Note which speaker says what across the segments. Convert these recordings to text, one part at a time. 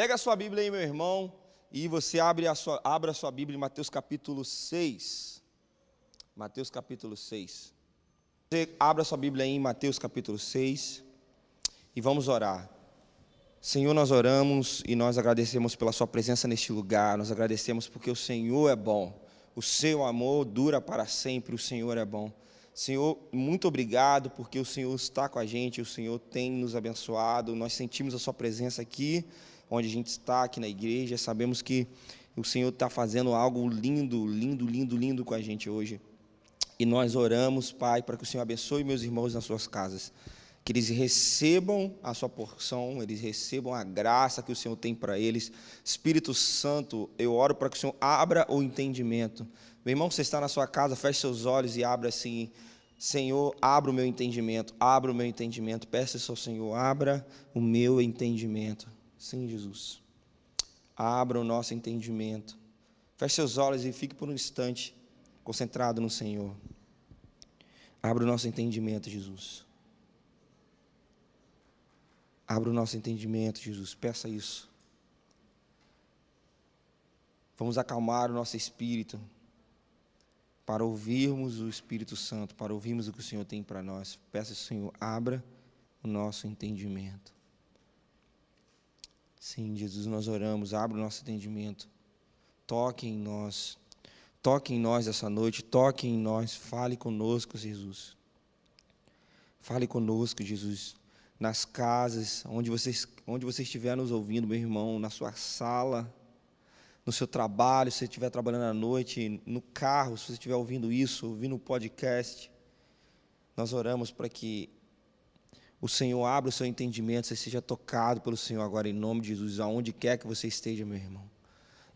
Speaker 1: Pega a sua Bíblia aí, meu irmão, e você abre a sua, abra a sua Bíblia em Mateus capítulo 6. Mateus capítulo 6. Você abra a sua Bíblia aí em Mateus capítulo 6 e vamos orar. Senhor, nós oramos e nós agradecemos pela Sua presença neste lugar, nós agradecemos porque o Senhor é bom, o Seu amor dura para sempre, o Senhor é bom. Senhor, muito obrigado porque o Senhor está com a gente, o Senhor tem nos abençoado, nós sentimos a Sua presença aqui, onde a gente está, aqui na igreja, sabemos que o Senhor está fazendo algo lindo, lindo, lindo, lindo com a gente hoje. E nós oramos, Pai, para que o Senhor abençoe meus irmãos nas suas casas que eles recebam a sua porção, eles recebam a graça que o Senhor tem para eles. Espírito Santo, eu oro para que o Senhor abra o entendimento. Meu irmão, você está na sua casa, feche seus olhos e abra assim. Senhor, abra o meu entendimento, abra o meu entendimento. Peça ao Senhor, abra o meu entendimento. Sim, Jesus. Abra o nosso entendimento. Feche seus olhos e fique por um instante concentrado no Senhor. Abra o nosso entendimento, Jesus. Abra o nosso entendimento, Jesus. Peça isso. Vamos acalmar o nosso espírito para ouvirmos o Espírito Santo, para ouvirmos o que o Senhor tem para nós. Peça, Senhor, abra o nosso entendimento. Sim, Jesus, nós oramos, abra o nosso entendimento. Toque em nós. Toque em nós essa noite, toque em nós. Fale conosco, Jesus. Fale conosco, Jesus nas casas, onde você, onde você estiver nos ouvindo, meu irmão, na sua sala, no seu trabalho, se você estiver trabalhando à noite, no carro, se você estiver ouvindo isso, ouvindo o podcast, nós oramos para que o Senhor abra o seu entendimento, você seja tocado pelo Senhor agora, em nome de Jesus, aonde quer que você esteja, meu irmão.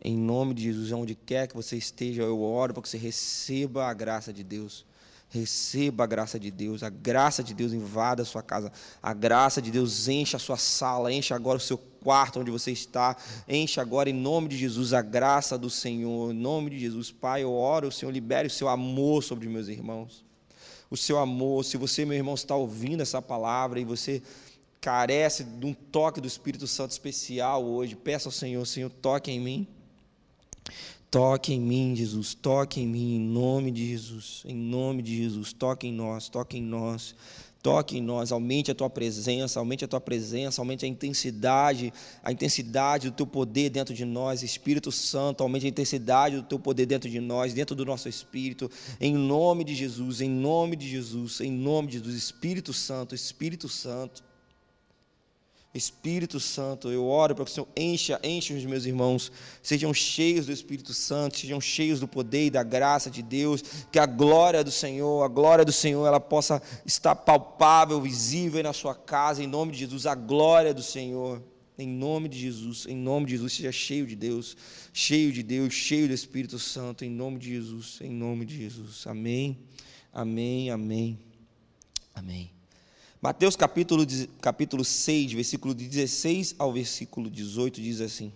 Speaker 1: Em nome de Jesus, aonde quer que você esteja, eu oro para que você receba a graça de Deus. Receba a graça de Deus, a graça de Deus invada a sua casa, a graça de Deus enche a sua sala, enche agora o seu quarto onde você está, enche agora em nome de Jesus a graça do Senhor, em nome de Jesus, Pai, eu oro, o Senhor libere o seu amor sobre meus irmãos, o seu amor, se você, meu irmão, está ouvindo essa palavra e você carece de um toque do Espírito Santo especial hoje, peça ao Senhor, Senhor, toque em mim, Toque em mim, Jesus, toque em mim, em nome de Jesus, em nome de Jesus, toque em nós, toque em nós, toque em nós, aumente a tua presença, aumente a tua presença, aumente a intensidade, a intensidade do teu poder dentro de nós, Espírito Santo, aumente a intensidade do teu poder dentro de nós, dentro do nosso espírito, em nome de Jesus, em nome de Jesus, em nome de Jesus, Espírito Santo, Espírito Santo. Espírito Santo, eu oro para que o Senhor encha, encha os meus irmãos, sejam cheios do Espírito Santo, sejam cheios do poder e da graça de Deus, que a glória do Senhor, a glória do Senhor, ela possa estar palpável, visível na sua casa, em nome de Jesus, a glória do Senhor, em nome de Jesus, em nome de Jesus, seja cheio de Deus, cheio de Deus, cheio do Espírito Santo, em nome de Jesus, em nome de Jesus, amém, amém, amém, amém. Mateus capítulo, capítulo 6, versículo 16 ao versículo 18 diz assim: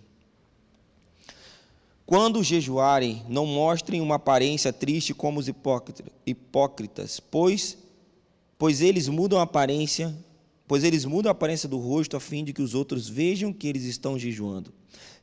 Speaker 1: Quando jejuarem, não mostrem uma aparência triste como os hipócritas, pois, pois eles mudam a aparência, pois eles mudam a aparência do rosto a fim de que os outros vejam que eles estão jejuando.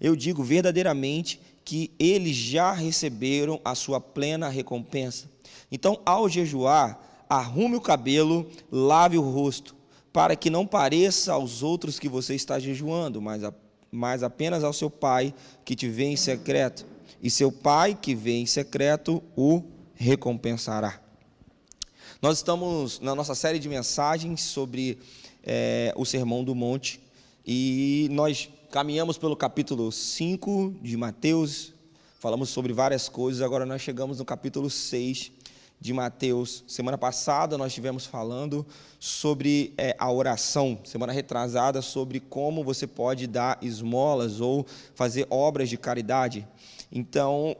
Speaker 1: Eu digo verdadeiramente que eles já receberam a sua plena recompensa. Então, ao jejuar, arrume o cabelo, lave o rosto, para que não pareça aos outros que você está jejuando, mas, a, mas apenas ao seu pai que te vê em secreto. E seu pai que vê em secreto o recompensará. Nós estamos na nossa série de mensagens sobre é, o Sermão do Monte e nós caminhamos pelo capítulo 5 de Mateus, falamos sobre várias coisas, agora nós chegamos no capítulo 6 de Mateus. Semana passada nós estivemos falando sobre é, a oração, semana retrasada, sobre como você pode dar esmolas ou fazer obras de caridade. Então,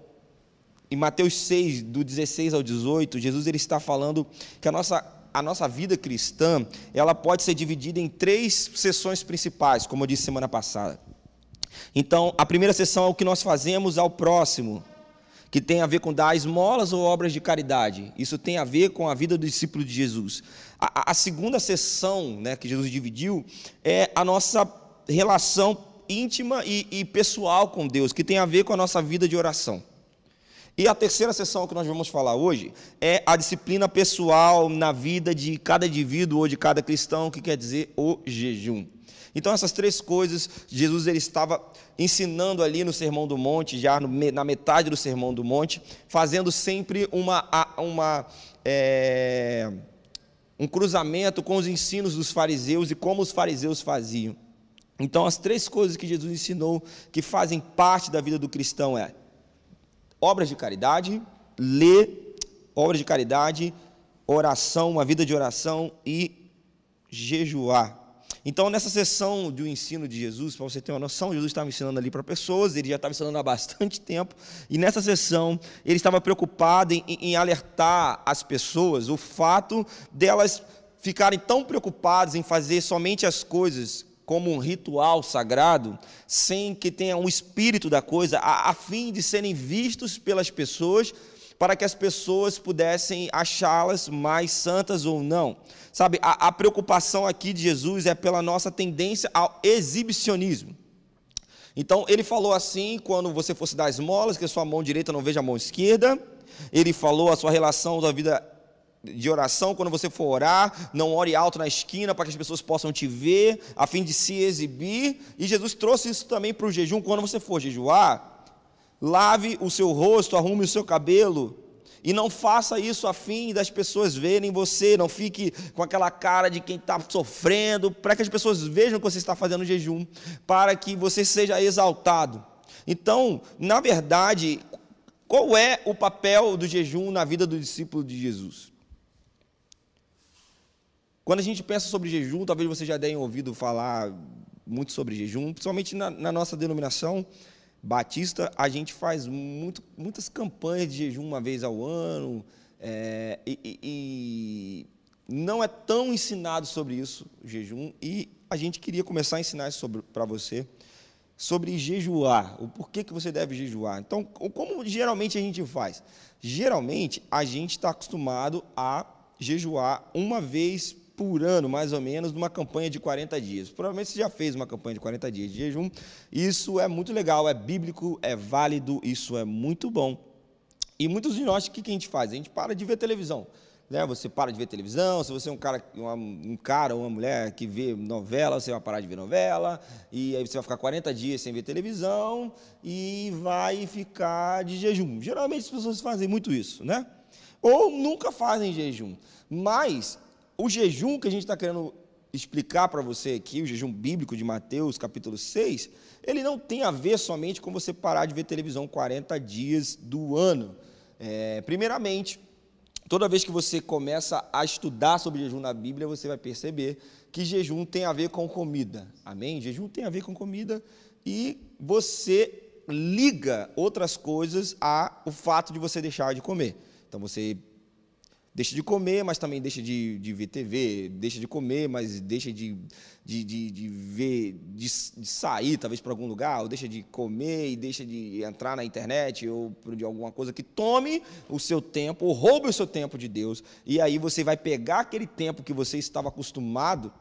Speaker 1: em Mateus 6, do 16 ao 18, Jesus ele está falando que a nossa, a nossa vida cristã ela pode ser dividida em três sessões principais, como eu disse semana passada. Então, a primeira sessão é o que nós fazemos ao próximo que tem a ver com dar esmolas ou obras de caridade. Isso tem a ver com a vida do discípulo de Jesus. A, a segunda sessão né, que Jesus dividiu é a nossa relação íntima e, e pessoal com Deus, que tem a ver com a nossa vida de oração. E a terceira sessão que nós vamos falar hoje é a disciplina pessoal na vida de cada indivíduo ou de cada cristão, que quer dizer o jejum. Então, essas três coisas, Jesus ele estava ensinando ali no Sermão do Monte, já na metade do Sermão do Monte, fazendo sempre uma, uma é, um cruzamento com os ensinos dos fariseus e como os fariseus faziam. Então, as três coisas que Jesus ensinou que fazem parte da vida do cristão é obras de caridade, ler, obras de caridade, oração, uma vida de oração e jejuar. Então, nessa sessão do ensino de Jesus, para você ter uma noção, Jesus estava ensinando ali para pessoas, ele já estava ensinando há bastante tempo, e nessa sessão ele estava preocupado em, em alertar as pessoas o fato delas ficarem tão preocupadas em fazer somente as coisas como um ritual sagrado, sem que tenha um espírito da coisa, a, a fim de serem vistos pelas pessoas, para que as pessoas pudessem achá-las mais santas ou não. Sabe, a, a preocupação aqui de Jesus é pela nossa tendência ao exibicionismo. Então, ele falou assim: quando você fosse dar esmolas, que a sua mão direita não veja a mão esquerda. Ele falou a sua relação da vida de oração, quando você for orar, não ore alto na esquina para que as pessoas possam te ver, a fim de se exibir. E Jesus trouxe isso também para o jejum, quando você for jejuar, lave o seu rosto, arrume o seu cabelo, e não faça isso a fim das pessoas verem você, não fique com aquela cara de quem está sofrendo, para que as pessoas vejam que você está fazendo jejum, para que você seja exaltado. Então, na verdade, qual é o papel do jejum na vida do discípulo de Jesus? Quando a gente pensa sobre jejum, talvez você já tenha ouvido falar muito sobre jejum, principalmente na, na nossa denominação batista, a gente faz muito, muitas campanhas de jejum uma vez ao ano, é, e, e, não é tão ensinado sobre isso, jejum, e a gente queria começar a ensinar isso para você, sobre jejuar, o porquê que você deve jejuar. Então, como geralmente a gente faz? Geralmente, a gente está acostumado a jejuar uma vez por ano, mais ou menos, numa campanha de 40 dias. Provavelmente você já fez uma campanha de 40 dias de jejum. Isso é muito legal, é bíblico, é válido, isso é muito bom. E muitos de nós, o que a gente faz? A gente para de ver televisão. Né? Você para de ver televisão, se você é um cara, um cara ou uma mulher que vê novela, você vai parar de ver novela, e aí você vai ficar 40 dias sem ver televisão e vai ficar de jejum. Geralmente as pessoas fazem muito isso, né? Ou nunca fazem jejum. Mas o jejum que a gente está querendo explicar para você aqui, o jejum bíblico de Mateus, capítulo 6, ele não tem a ver somente com você parar de ver televisão 40 dias do ano. É, primeiramente, toda vez que você começa a estudar sobre jejum na Bíblia, você vai perceber que jejum tem a ver com comida. Amém? Jejum tem a ver com comida e você liga outras coisas ao fato de você deixar de comer. Então você deixa de comer, mas também deixa de, de ver TV, deixa de comer, mas deixa de, de, de, de ver, de, de, sair talvez para algum lugar, ou deixa de comer e deixa de entrar na internet ou de alguma coisa que tome o seu tempo, ou roube o seu tempo de Deus, e aí você vai pegar aquele tempo que você estava acostumado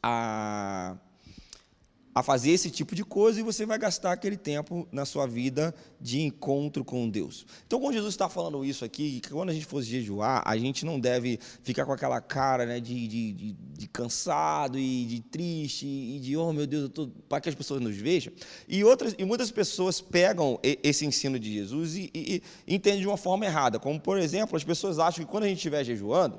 Speaker 1: a a fazer esse tipo de coisa e você vai gastar aquele tempo na sua vida de encontro com Deus. Então, quando Jesus está falando isso aqui, que quando a gente for jejuar, a gente não deve ficar com aquela cara né, de, de, de, de cansado e de triste e de, oh meu Deus, para que as pessoas nos vejam. E, outras, e muitas pessoas pegam esse ensino de Jesus e, e, e entendem de uma forma errada. Como, por exemplo, as pessoas acham que quando a gente estiver jejuando,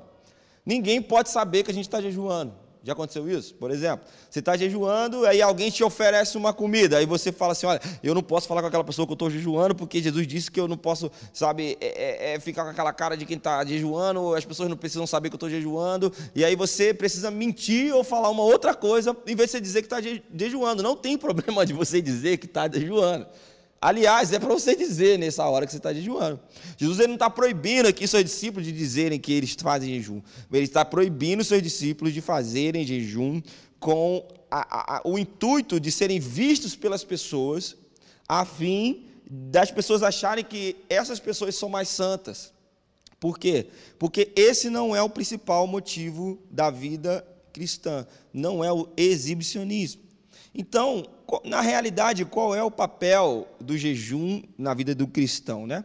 Speaker 1: ninguém pode saber que a gente está jejuando. Já aconteceu isso? Por exemplo, você está jejuando, aí alguém te oferece uma comida, aí você fala assim: olha, eu não posso falar com aquela pessoa que eu estou jejuando, porque Jesus disse que eu não posso, sabe, é, é, é ficar com aquela cara de quem está jejuando, as pessoas não precisam saber que eu estou jejuando, e aí você precisa mentir ou falar uma outra coisa, em vez de você dizer que está jejuando. Não tem problema de você dizer que está jejuando. Aliás, é para você dizer nessa hora que você está jejuando. Jesus ele não está proibindo aqui seus discípulos de dizerem que eles fazem jejum. Ele está proibindo seus discípulos de fazerem jejum com a, a, o intuito de serem vistos pelas pessoas, a fim das pessoas acharem que essas pessoas são mais santas. Por quê? Porque esse não é o principal motivo da vida cristã, não é o exibicionismo. Então, na realidade, qual é o papel do jejum na vida do cristão, né?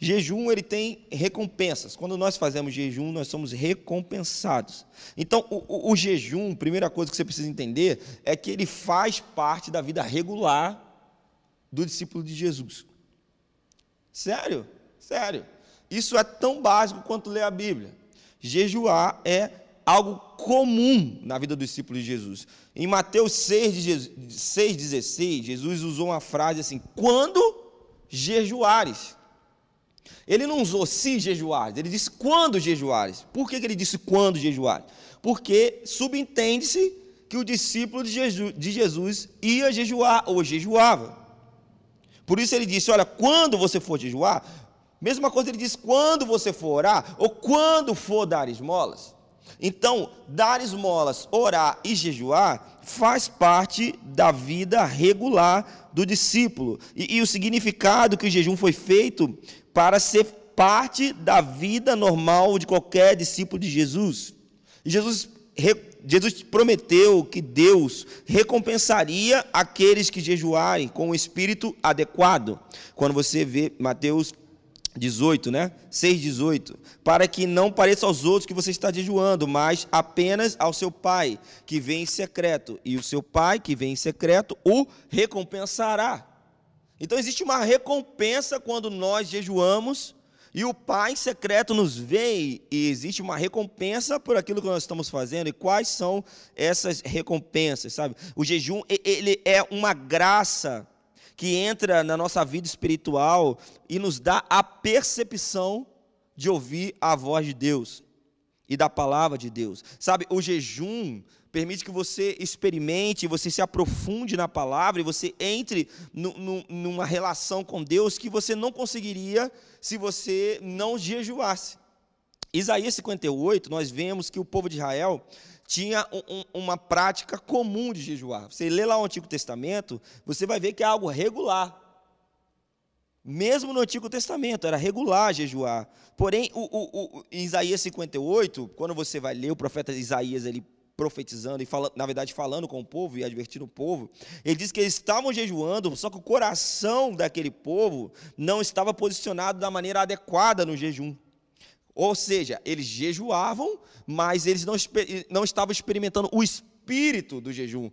Speaker 1: Jejum ele tem recompensas. Quando nós fazemos jejum, nós somos recompensados. Então, o, o, o, jejum, primeira coisa que você precisa entender é que ele faz parte da vida regular do discípulo de Jesus. Sério? Sério. Isso é tão básico quanto ler a Bíblia. Jejuar é algo comum na vida do discípulo de Jesus. Em Mateus 6,16, Jesus usou uma frase assim: quando jejuares. Ele não usou se jejuares, ele disse quando jejuares. Por que, ele disse quando jejuares? Porque subentende-se que o discípulo de Jesus, ia jejuar ou jejuava. Por isso ele disse: Olha, quando você for jejuar, mesma coisa ele disse: quando você for orar, ou quando for dar esmolas. Então, dar esmolas, orar e jejuar faz parte da vida regular do discípulo. E, e o significado que o jejum foi feito para ser parte da vida normal de qualquer discípulo de Jesus. Jesus, Jesus prometeu que Deus recompensaria aqueles que jejuarem com o espírito adequado. Quando você vê Mateus 18, né? 6,18. Para que não pareça aos outros que você está jejuando, mas apenas ao seu pai, que vem em secreto. E o seu pai, que vem em secreto, o recompensará. Então existe uma recompensa quando nós jejuamos e o Pai em secreto nos vê e existe uma recompensa por aquilo que nós estamos fazendo. E quais são essas recompensas, sabe? O jejum, ele é uma graça que entra na nossa vida espiritual e nos dá a percepção de ouvir a voz de Deus e da palavra de Deus. Sabe, o jejum permite que você experimente, você se aprofunde na palavra e você entre no, no, numa relação com Deus que você não conseguiria se você não jejuasse. Isaías 58, nós vemos que o povo de Israel tinha um, uma prática comum de jejuar. Você lê lá o Antigo Testamento, você vai ver que é algo regular. Mesmo no Antigo Testamento, era regular jejuar. Porém, o, o, o, Isaías 58, quando você vai ler o profeta Isaías, ele profetizando e falando, na verdade falando com o povo e advertindo o povo, ele diz que eles estavam jejuando, só que o coração daquele povo não estava posicionado da maneira adequada no jejum. Ou seja, eles jejuavam, mas eles não, não estavam experimentando o espírito do jejum.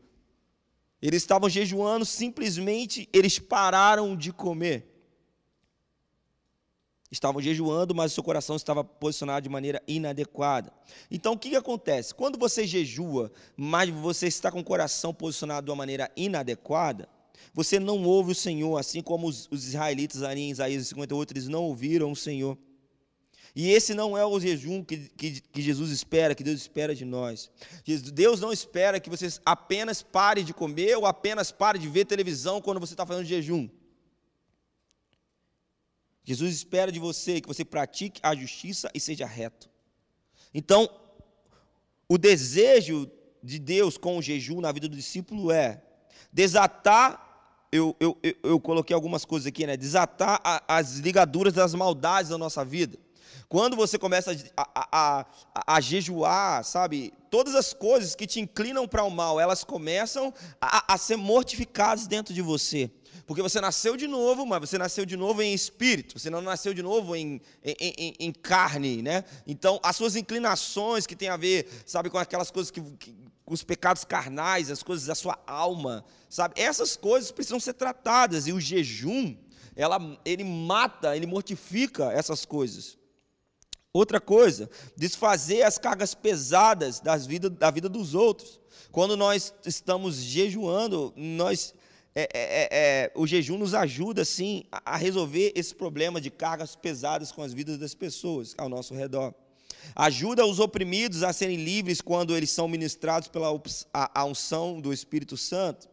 Speaker 1: Eles estavam jejuando, simplesmente eles pararam de comer estavam jejuando, mas o seu coração estava posicionado de maneira inadequada. Então, o que, que acontece? Quando você jejua, mas você está com o coração posicionado de uma maneira inadequada, você não ouve o Senhor, assim como os, os israelitas ali em Isaías 58, eles não ouviram o Senhor. E esse não é o jejum que, que, que, Jesus espera, que Deus espera de nós. Deus não espera que você apenas pare de comer ou apenas pare de ver televisão quando você está fazendo jejum. Jesus espera de você que você pratique a justiça e seja reto. Então, o desejo de Deus com o jejum na vida do discípulo é desatar. Eu, eu, eu, coloquei algumas coisas aqui, né? Desatar as ligaduras das maldades da nossa vida. Quando você começa a, a, a, a, jejuar, sabe, todas as coisas que te inclinam para o mal, elas começam a, ser mortificadas dentro de você. Porque você nasceu de novo, mas você nasceu de novo em espírito, você não nasceu de novo em, em, em, em carne, né? Então, as suas inclinações que tem a ver, sabe, com aquelas coisas que, que os pecados carnais, as coisas da sua alma, sabe? Essas coisas precisam ser tratadas e o jejum, ela, ele mata, ele mortifica essas coisas. Outra coisa, desfazer as cargas pesadas das vida, da vida dos outros. Quando nós estamos jejuando, nós é, é, é, é, o jejum nos ajuda, sim, a, resolver esse problema de cargas pesadas com as vidas das pessoas ao nosso redor. Ajuda os oprimidos a serem livres quando eles são ministrados pela a, a unção do Espírito Santo.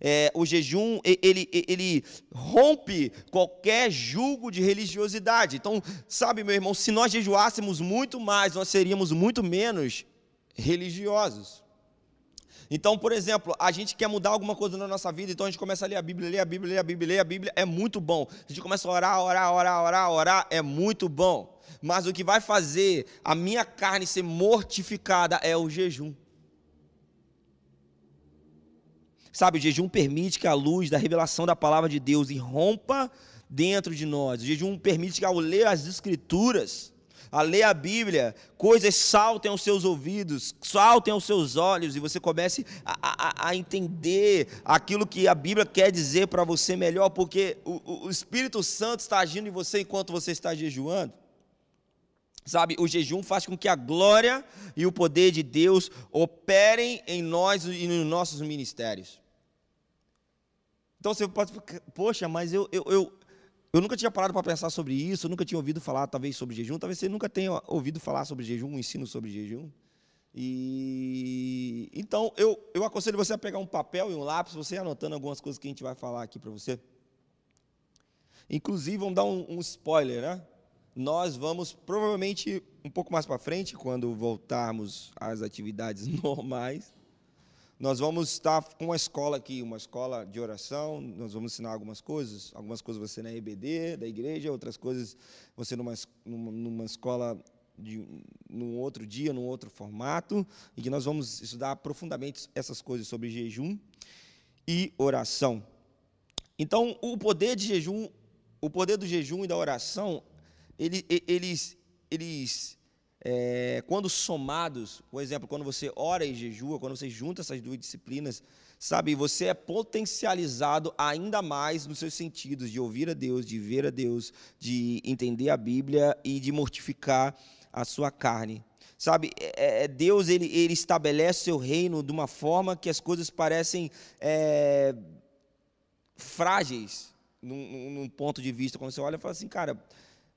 Speaker 1: É, o jejum ele, ele rompe qualquer julgo de religiosidade. Então, sabe, meu irmão, se nós jejuássemos muito mais, nós seríamos muito menos religiosos. Então, por exemplo, a gente quer mudar alguma coisa na nossa vida, então a gente começa a ler a Bíblia, ler a Bíblia, ler a Bíblia, ler a Bíblia, é muito bom. A gente começa a orar, orar, orar, orar, orar, é muito bom. Mas o que vai fazer a minha carne ser mortificada é o jejum. Sabe, o jejum permite que a luz da revelação da palavra de Deus irrompa dentro de nós. O jejum permite que ao ler as escrituras, a ler a Bíblia, coisas saltem aos seus ouvidos, saltem aos seus olhos e você comece a, a, a entender aquilo que a Bíblia quer dizer para você melhor, porque o, o Espírito Santo está agindo em você enquanto você está jejuando. Sabe, o jejum faz com que a glória e o poder de Deus operem em nós e nos nossos ministérios. Então você pode, poxa, mas eu, eu, eu, eu nunca tinha parado para pensar sobre isso, eu nunca tinha ouvido falar, talvez, sobre jejum. Talvez você nunca tenha ouvido falar sobre jejum, um ensino sobre jejum. E então eu, eu aconselho você a pegar um papel e um lápis, você anotando algumas coisas que a gente vai falar aqui para você. Inclusive, vamos dar um, um spoiler, né? Nós vamos provavelmente um pouco mais para frente, quando voltarmos às atividades normais, nós vamos estar com uma escola aqui, uma escola de oração, nós vamos ensinar algumas coisas, algumas coisas você na EBD da igreja, outras coisas você numa, numa, escola de num outro dia, num outro formato, e que nós vamos estudar profundamente essas coisas sobre jejum e oração. Então, o poder de jejum, o poder do jejum e da oração, ele, eles, eles é, quando somados, por exemplo, quando você ora e jejua, quando você junta essas duas disciplinas, sabe, você é potencializado ainda mais nos seus sentidos de ouvir a Deus, de ver a Deus, de entender a Bíblia e de mortificar a sua carne. Sabe, é, é, Deus ele, ele estabelece seu reino de uma forma que as coisas parecem é, frágeis num, num ponto de vista. Quando você olha e fala assim, cara,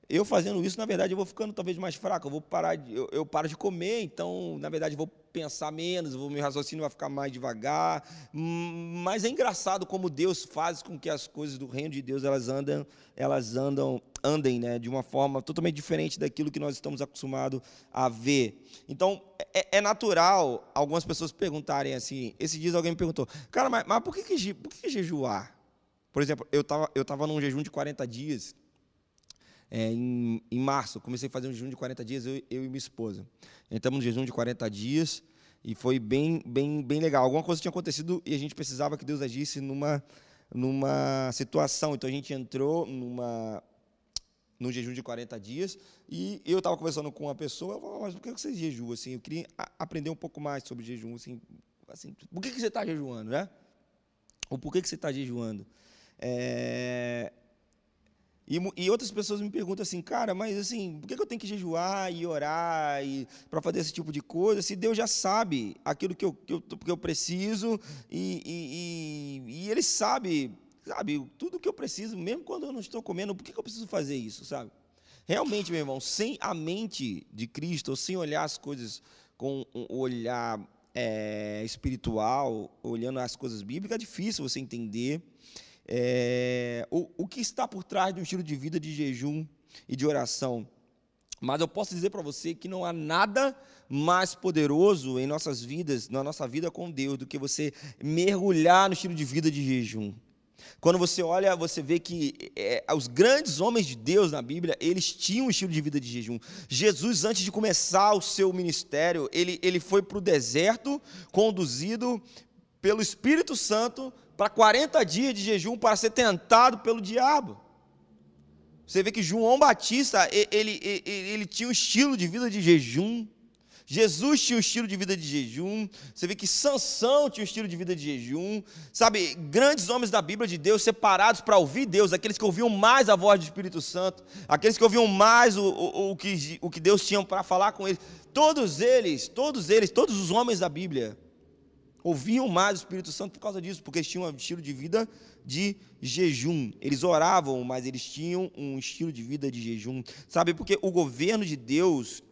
Speaker 1: eu fazendo isso, na verdade, eu vou ficando talvez mais fraco, eu vou parar, de, eu, eu, paro de comer, então, na verdade, eu vou pensar menos, o meu raciocínio vai ficar mais devagar. Hum, mas é engraçado como Deus faz com que as coisas do reino de Deus elas andam, elas andam, andem, né, de uma forma totalmente diferente daquilo que nós estamos acostumados a ver. Então, é, é natural algumas pessoas perguntarem assim. Esses dias alguém me perguntou, cara, mas, mas por que, que, por que jejuar? Por exemplo, eu estava eu tava num jejum de 40 dias é, em, em, março, comecei a fazer um jejum de 40 dias, eu, eu e minha esposa. Entramos no jejum de 40 dias e foi bem, bem, bem legal. Alguma coisa tinha acontecido e a gente precisava que Deus agisse numa, numa situação. Então a gente entrou numa, no jejum de 40 dias e eu estava conversando com uma pessoa, eu falei, mas por que você jejua? Assim, eu queria aprender um pouco mais sobre jejum. Assim, assim, por que, que você está jejuando, né? Ou por que, que você está jejuando? É, e, e, outras pessoas me perguntam assim, cara, mas assim, por que eu tenho que jejuar e orar e para fazer esse tipo de coisa? Se Deus já sabe aquilo que eu, que eu, que eu preciso e, e, e, Ele sabe, sabe, tudo que eu preciso, mesmo quando eu não estou comendo, por que eu preciso fazer isso, sabe? Realmente, meu irmão, sem a mente de Cristo, ou sem olhar as coisas com um olhar é, espiritual, olhando as coisas bíblicas, é difícil você entender é, o, o que está por trás de um estilo de vida de jejum e de oração. Mas eu posso dizer para você que não há nada mais poderoso em nossas vidas, na nossa vida com Deus, do que você mergulhar no estilo de vida de jejum. Quando você olha, você vê que é, os grandes homens de Deus na Bíblia, eles tinham um estilo de vida de jejum. Jesus, antes de começar o seu ministério, ele, ele foi para o deserto, conduzido pelo Espírito Santo para 40 dias de jejum para ser tentado pelo diabo. Você vê que João Batista, ele, ele, ele tinha um estilo de vida de jejum. Jesus tinha um estilo de vida de jejum. Você vê que Sansão tinha um estilo de vida de jejum. Sabe, grandes homens da Bíblia de Deus, separados para ouvir Deus, aqueles que ouviam mais a voz do Espírito Santo, aqueles que ouviam mais o, o, o, que, o que Deus tinha para falar com eles. Todos eles, todos eles, todos os homens da Bíblia, ouviam mais o Espírito Santo por causa disso, porque eles tinham um estilo de vida de jejum. Eles oravam, mas eles tinham um estilo de vida de jejum. Sabe, porque o governo de Deus,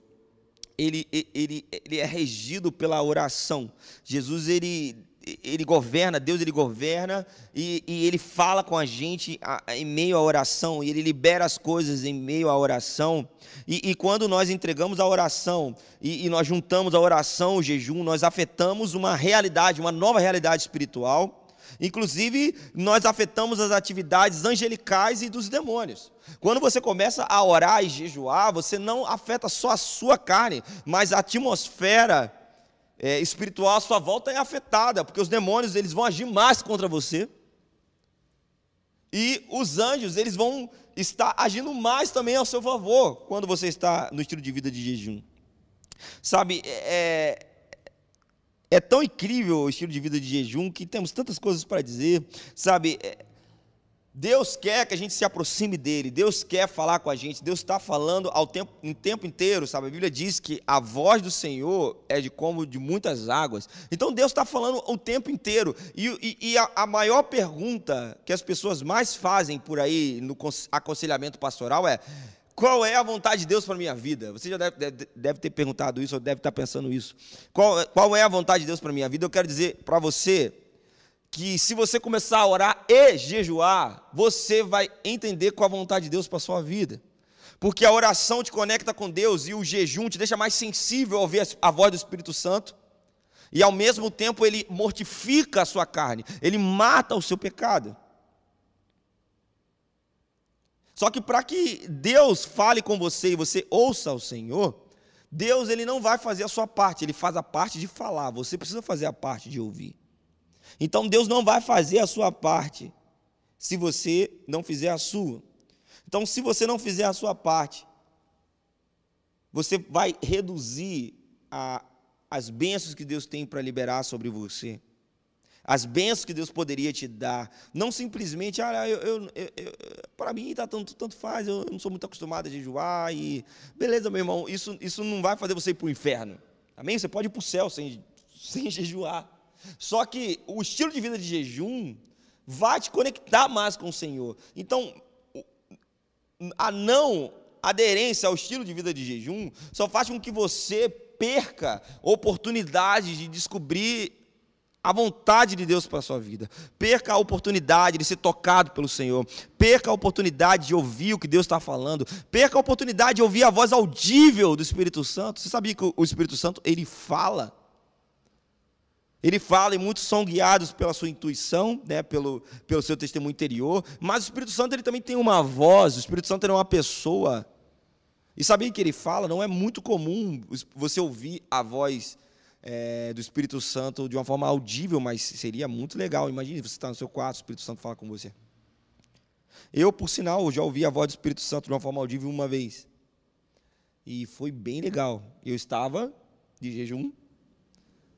Speaker 1: ele, ele, ele é regido pela oração. Jesus, ele ele governa, Deus ele governa e, e, ele fala com a gente em meio à oração e ele libera as coisas em meio à oração. E, e quando nós entregamos a oração e, e, nós juntamos a oração, o jejum, nós afetamos uma realidade, uma nova realidade espiritual. Inclusive, nós afetamos as atividades angelicais e dos demônios. Quando você começa a orar e jejuar, você não afeta só a sua carne, mas a atmosfera é, espiritual à sua volta é afetada, porque os demônios eles vão agir mais contra você. E os anjos, eles vão estar agindo mais também ao seu favor quando você está no estilo de vida de jejum. Sabe, é, é tão incrível o estilo de vida de jejum que temos tantas coisas para dizer. Sabe, é, Deus quer que a gente se aproxime dele, Deus quer falar com a gente, Deus está falando ao tempo, em tempo inteiro, sabe? A Bíblia diz que a voz do Senhor é de como de muitas águas. Então Deus está falando o tempo inteiro. E, e, e a, a, maior pergunta que as pessoas mais fazem por aí no aconselhamento pastoral é: qual é a vontade de Deus para a minha vida? Você já deve, deve, deve, ter perguntado isso, ou deve estar pensando isso. Qual, qual é a vontade de Deus para a minha vida? Eu quero dizer para você que se você começar a orar e jejuar, você vai entender qual a vontade de Deus para a sua vida. Porque a oração te conecta com Deus e o jejum te deixa mais sensível a ouvir a voz do Espírito Santo. E ao mesmo tempo ele mortifica a sua carne, ele mata o seu pecado. Só que para que Deus fale com você e você ouça o Senhor, Deus ele não vai fazer a sua parte, ele faz a parte de falar, você precisa fazer a parte de ouvir. Então Deus não vai fazer a sua parte se você não fizer a sua. Então, se você não fizer a sua parte, você vai reduzir a, as bênçãos que Deus tem para liberar sobre você. As bênçãos que Deus poderia te dar. Não simplesmente, ah, eu, eu, eu, para mim está tanto, tanto faz, eu não sou muito acostumado a jejuar. E, beleza, meu irmão, isso, isso não vai fazer você ir para o inferno. Amém? Você pode ir para o céu sem, sem jejuar. Só que o estilo de vida de jejum vai te conectar mais com o Senhor. Então, a não aderência ao estilo de vida de jejum só faz com que você perca oportunidades de descobrir a vontade de Deus para a sua vida. Perca a oportunidade de ser tocado pelo Senhor. Perca a oportunidade de ouvir o que Deus está falando. Perca a oportunidade de ouvir a voz audível do Espírito Santo. Você sabia que o Espírito Santo, ele fala? Ele fala e muitos são guiados pela sua intuição, né, pelo, pelo seu testemunho interior, mas o Espírito Santo ele também tem uma voz, o Espírito Santo é uma pessoa. E sabia que ele fala? Não é muito comum você ouvir a voz é, do Espírito Santo de uma forma audível, mas seria muito legal. Imagine você está no seu quarto, o Espírito Santo fala com você. Eu, por sinal, já ouvi a voz do Espírito Santo de uma forma audível uma vez. E foi bem legal. Eu estava de jejum,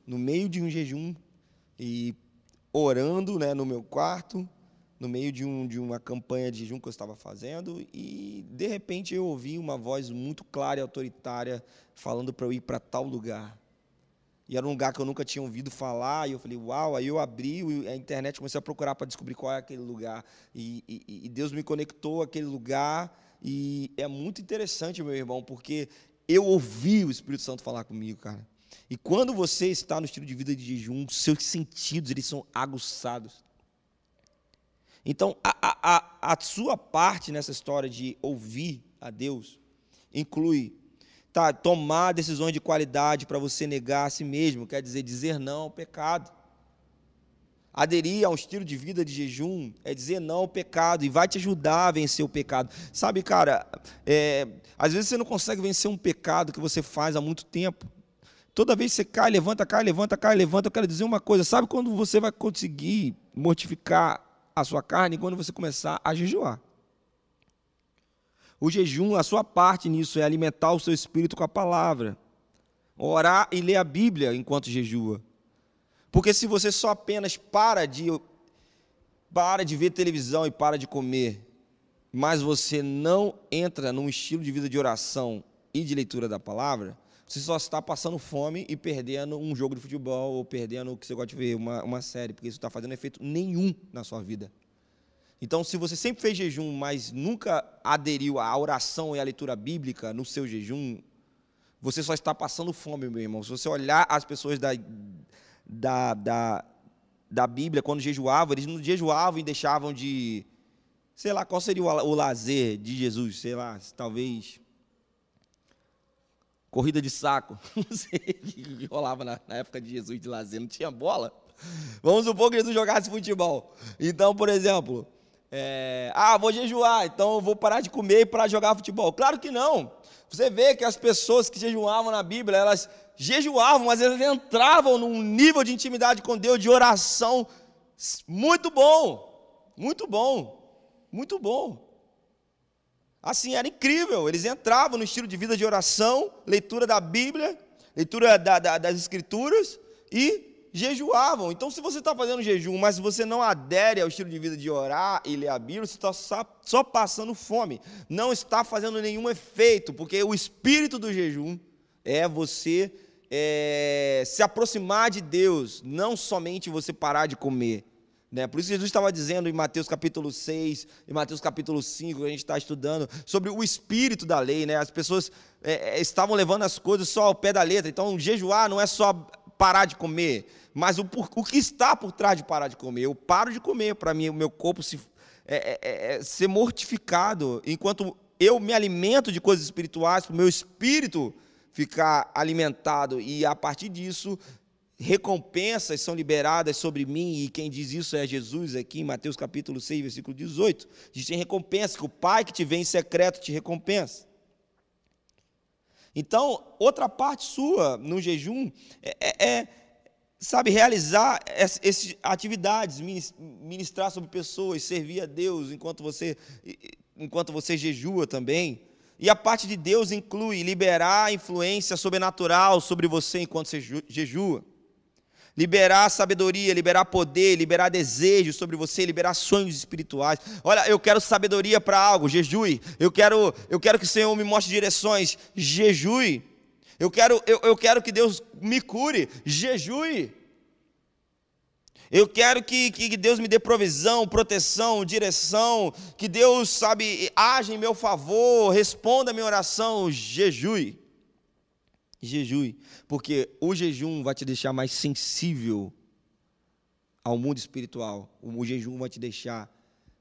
Speaker 1: no meio de um jejum e orando né, no meu quarto, no meio de, um, de uma campanha de jejum que eu estava fazendo, e de repente eu ouvi uma voz muito clara e autoritária falando para eu ir para tal lugar. E era um lugar que eu nunca tinha ouvido falar, e eu falei, uau, aí eu abri a internet, comecei a procurar para descobrir qual é aquele lugar. E, e, e Deus me conectou àquele lugar, e é muito interessante, meu irmão, porque eu ouvi o Espírito Santo falar comigo, cara. E quando você está no estilo de vida de jejum, seus sentidos eles são aguçados. Então, a, a, a, sua parte nessa história de ouvir a Deus inclui tá, tomar decisões de qualidade para você negar a si mesmo, quer dizer, dizer não ao pecado. Aderir a um estilo de vida de jejum é dizer não ao pecado e vai te ajudar a vencer o pecado. Sabe, cara, é, às vezes você não consegue vencer um pecado que você faz há muito tempo. Toda vez que você cai, levanta, cai, levanta, cai, levanta, eu quero dizer uma coisa. Sabe quando você vai conseguir mortificar a sua carne? Quando você começar a jejuar. O jejum, a sua parte nisso é alimentar o seu espírito com a palavra. Orar e ler a Bíblia enquanto jejua. Porque se você só apenas para de para de ver televisão e para de comer, mas você não entra num estilo de vida de oração e de leitura da palavra, você só está passando fome e perdendo um jogo de futebol ou perdendo o que você gosta de ver, uma, uma série, porque isso está fazendo efeito nenhum na sua vida. Então, se você sempre fez jejum, mas nunca aderiu à oração e à leitura bíblica no seu jejum, você só está passando fome, meu irmão. Se você olhar as pessoas da, da, da, da Bíblia, quando jejuavam, eles não jejuavam e deixavam de. Sei lá, qual seria o, o lazer de Jesus? Sei lá, talvez corrida de saco, não sei o que rolava na, na, época de Jesus de lazer, não tinha bola. Vamos supor que Jesus jogasse futebol. Então, por exemplo, é, ah, vou jejuar, então vou parar de comer parar de jogar futebol. Claro que não. Você vê que as pessoas que jejuavam na Bíblia, elas jejuavam, mas eles entravam num nível de intimidade com Deus, de oração, muito bom, muito bom, muito bom. Assim, era incrível, eles entravam no estilo de vida de oração, leitura da Bíblia, leitura da, da, das Escrituras e jejuavam. Então, se você está fazendo jejum, mas você não adere ao estilo de vida de orar e ler a Bíblia, você está só, só passando fome, não está fazendo nenhum efeito, porque o espírito do jejum é você é, se aproximar de Deus, não somente você parar de comer. Né? Por isso Jesus estava dizendo em Mateus capítulo 6, em Mateus capítulo 5, que a gente está estudando, sobre o espírito da lei. Né? As pessoas é, é, estavam levando as coisas só ao pé da letra. Então, jejuar não é só parar de comer, mas o, o que está por trás de parar de comer. Eu paro de comer para o meu corpo se, é, é, é, ser mortificado, enquanto eu me alimento de coisas espirituais, para o meu espírito ficar alimentado e a partir disso recompensas são liberadas sobre mim, e quem diz isso é Jesus aqui em Mateus capítulo 6, versículo 18. Diz tem recompensa, que o Pai que te vem em secreto te recompensa. Então, outra parte sua no jejum é, é, é sabe, realizar essas atividades, ministrar sobre pessoas, servir a Deus enquanto você, enquanto você jejua também. E a parte de Deus inclui liberar influência sobrenatural sobre você enquanto você jejua liberar sabedoria, liberar poder, liberar desejo sobre você, liberar sonhos espirituais. Olha, eu quero sabedoria para algo, jejue. Eu quero, eu quero que o Senhor me mostre direções, jejue. Eu quero, eu, eu quero que Deus me cure, jejue. Eu quero que, que Deus me dê provisão, proteção, direção, que Deus, sabe, age em meu favor, responda a minha oração, jejue. Jejue, porque o jejum vai te deixar mais sensível ao mundo espiritual. O jejum vai te deixar,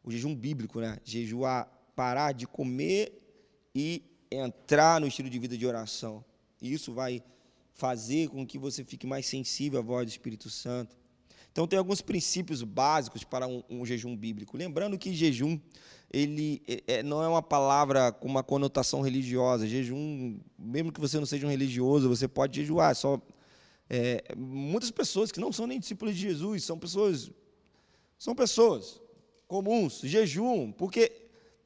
Speaker 1: o jejum bíblico, né? Jejuar, parar de comer e entrar no estilo de vida de oração. E isso vai fazer com que você fique mais sensível à voz do Espírito Santo. Então, tem alguns princípios básicos para um, um jejum bíblico. Lembrando que jejum ele é, não é uma palavra com uma conotação religiosa. Jejum, mesmo que você não seja um religioso, você pode jejuar. Só é, muitas pessoas que não são nem discípulos de Jesus são pessoas são pessoas comuns, jejum, porque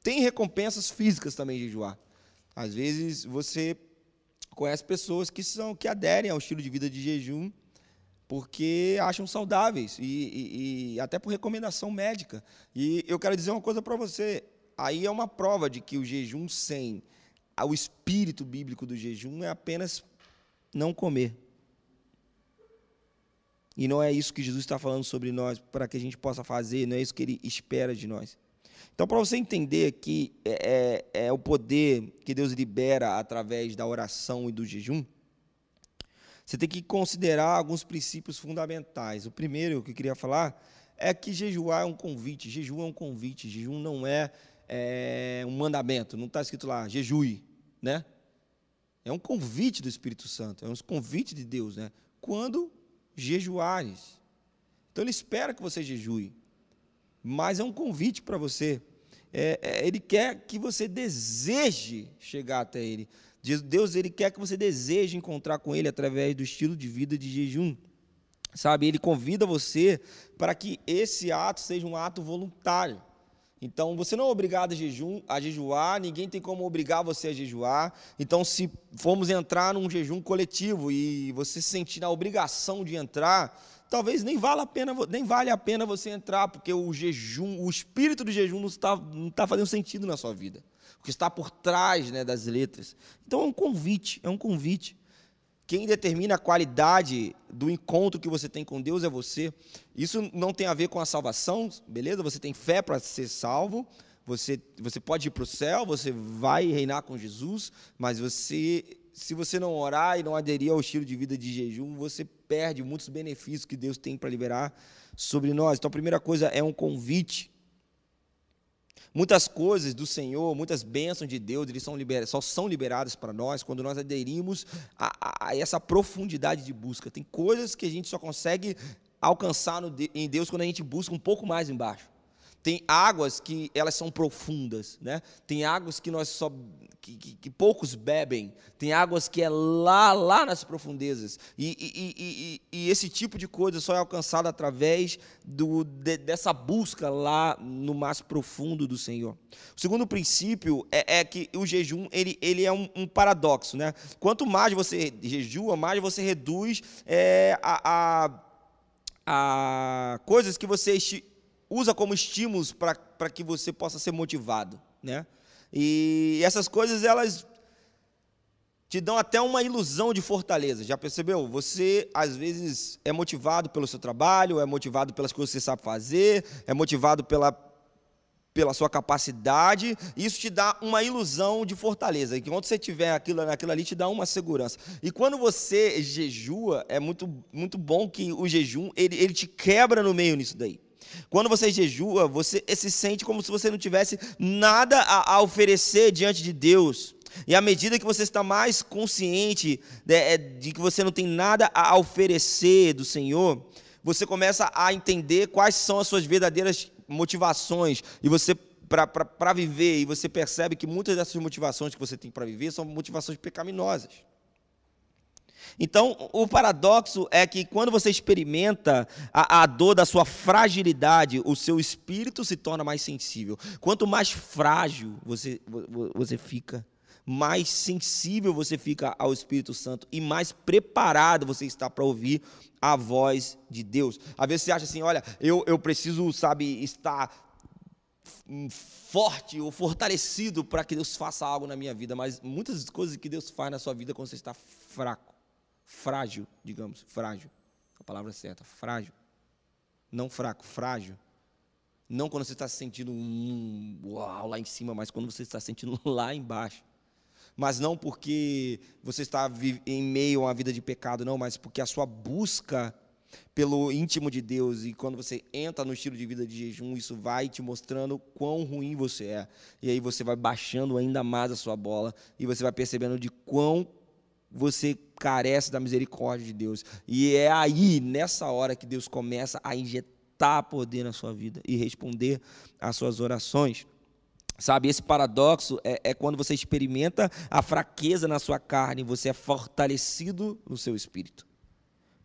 Speaker 1: tem recompensas físicas também jejuar. Às vezes você conhece pessoas que são que aderem ao estilo de vida de jejum porque acham saudáveis e, e, e, até por recomendação médica. E eu quero dizer uma coisa para você: aí é uma prova de que o jejum sem o espírito bíblico do jejum é apenas não comer. E não é isso que Jesus está falando sobre nós, para que a gente possa fazer, não é isso que ele espera de nós. Então, para você entender que é, é, é o poder que Deus libera através da oração e do jejum, você tem que considerar alguns princípios fundamentais. O primeiro que eu queria falar é que jejuar é um convite. Jejum é um convite. Jejum não é, é um mandamento. Não está escrito lá, jejue, né? É um convite do Espírito Santo, é um convite de Deus, né? Quando jejuares. Então ele espera que você jejue, mas é um convite para você. É, é, ele quer que você deseje chegar até ele. Deus ele quer que você deseje encontrar com Ele através do estilo de vida de jejum. Sabe, Ele convida você para que esse ato seja um ato voluntário. Então, você não é obrigado a, jejum, a jejuar, ninguém tem como obrigar você a jejuar. Então, se formos entrar num jejum coletivo e você se sentir na obrigação de entrar, talvez nem vale a pena, nem vale a pena você entrar, porque o jejum, o espírito do jejum não está, não está fazendo sentido na sua vida o que está por trás né, das letras. Então é um convite, é um convite. Quem determina a qualidade do encontro que você tem com Deus é você. Isso não tem a ver com a salvação, beleza? Você tem fé para ser salvo, você, você pode ir para o céu, você vai reinar com Jesus, mas você, se você não orar e não aderir ao estilo de vida de jejum, você perde muitos benefícios que Deus tem para liberar sobre nós. Então a primeira coisa é um convite. Muitas coisas do Senhor, muitas bênçãos de Deus, eles são liber, só são liberadas para nós quando nós aderimos a, a, a, essa profundidade de busca. Tem coisas que a gente só consegue alcançar no, em Deus quando a gente busca um pouco mais embaixo. Tem águas que elas são profundas, né? Tem águas que nós só que, que, que poucos bebem. Tem águas que é lá lá nas profundezas. E, e, e, e, esse tipo de coisa só é alcançado através do, de, dessa busca lá no mais profundo do Senhor. O segundo princípio é, é que o jejum ele, ele é um, um, paradoxo, né? Quanto mais você jejua, mais você reduz é, a, a, a coisas que você usa como estímulos para que você possa ser motivado, né? E essas coisas elas te dão até uma ilusão de fortaleza. Já percebeu? Você às vezes é motivado pelo seu trabalho, é motivado pelas coisas que você sabe fazer, é motivado pela pela sua capacidade, isso te dá uma ilusão de fortaleza. E quando você tiver aquilo, aquilo ali, te dá uma segurança. E quando você jejua, é muito, muito bom que o jejum ele, ele te quebra no meio nisso daí. Quando você jejua, você se sente como se você não tivesse nada a, a oferecer diante de Deus. E à medida que você está mais consciente de, é, de que você não tem nada a oferecer do Senhor, você começa a entender quais são as suas verdadeiras motivações e você para viver e você percebe que muitas dessas motivações que você tem para viver são motivações pecaminosas. Então, o paradoxo é que quando você experimenta a, a, dor da sua fragilidade, o seu espírito se torna mais sensível. Quanto mais frágil você, você fica, mais sensível você fica ao Espírito Santo e mais preparado você está para ouvir a voz de Deus. Às vezes você acha assim: olha, eu, eu preciso, sabe, estar forte ou fortalecido para que Deus faça algo na minha vida, mas muitas coisas que Deus faz na sua vida quando você está fraco frágil, digamos, frágil. A palavra certa, frágil. Não fraco, frágil. Não quando você está se sentindo um, uau, lá em cima, mas quando você está se sentindo lá embaixo. Mas não porque você está em meio a uma vida de pecado, não, mas porque a sua busca pelo íntimo de Deus e quando você entra no estilo de vida de jejum, isso vai te mostrando quão ruim você é. E aí você vai baixando ainda mais a sua bola e você vai percebendo de quão você carece da misericórdia de Deus. E é aí, nessa hora, que Deus começa a injetar poder na sua vida e responder às suas orações. Sabe, esse paradoxo é, é, quando você experimenta a fraqueza na sua carne, você é fortalecido no seu espírito.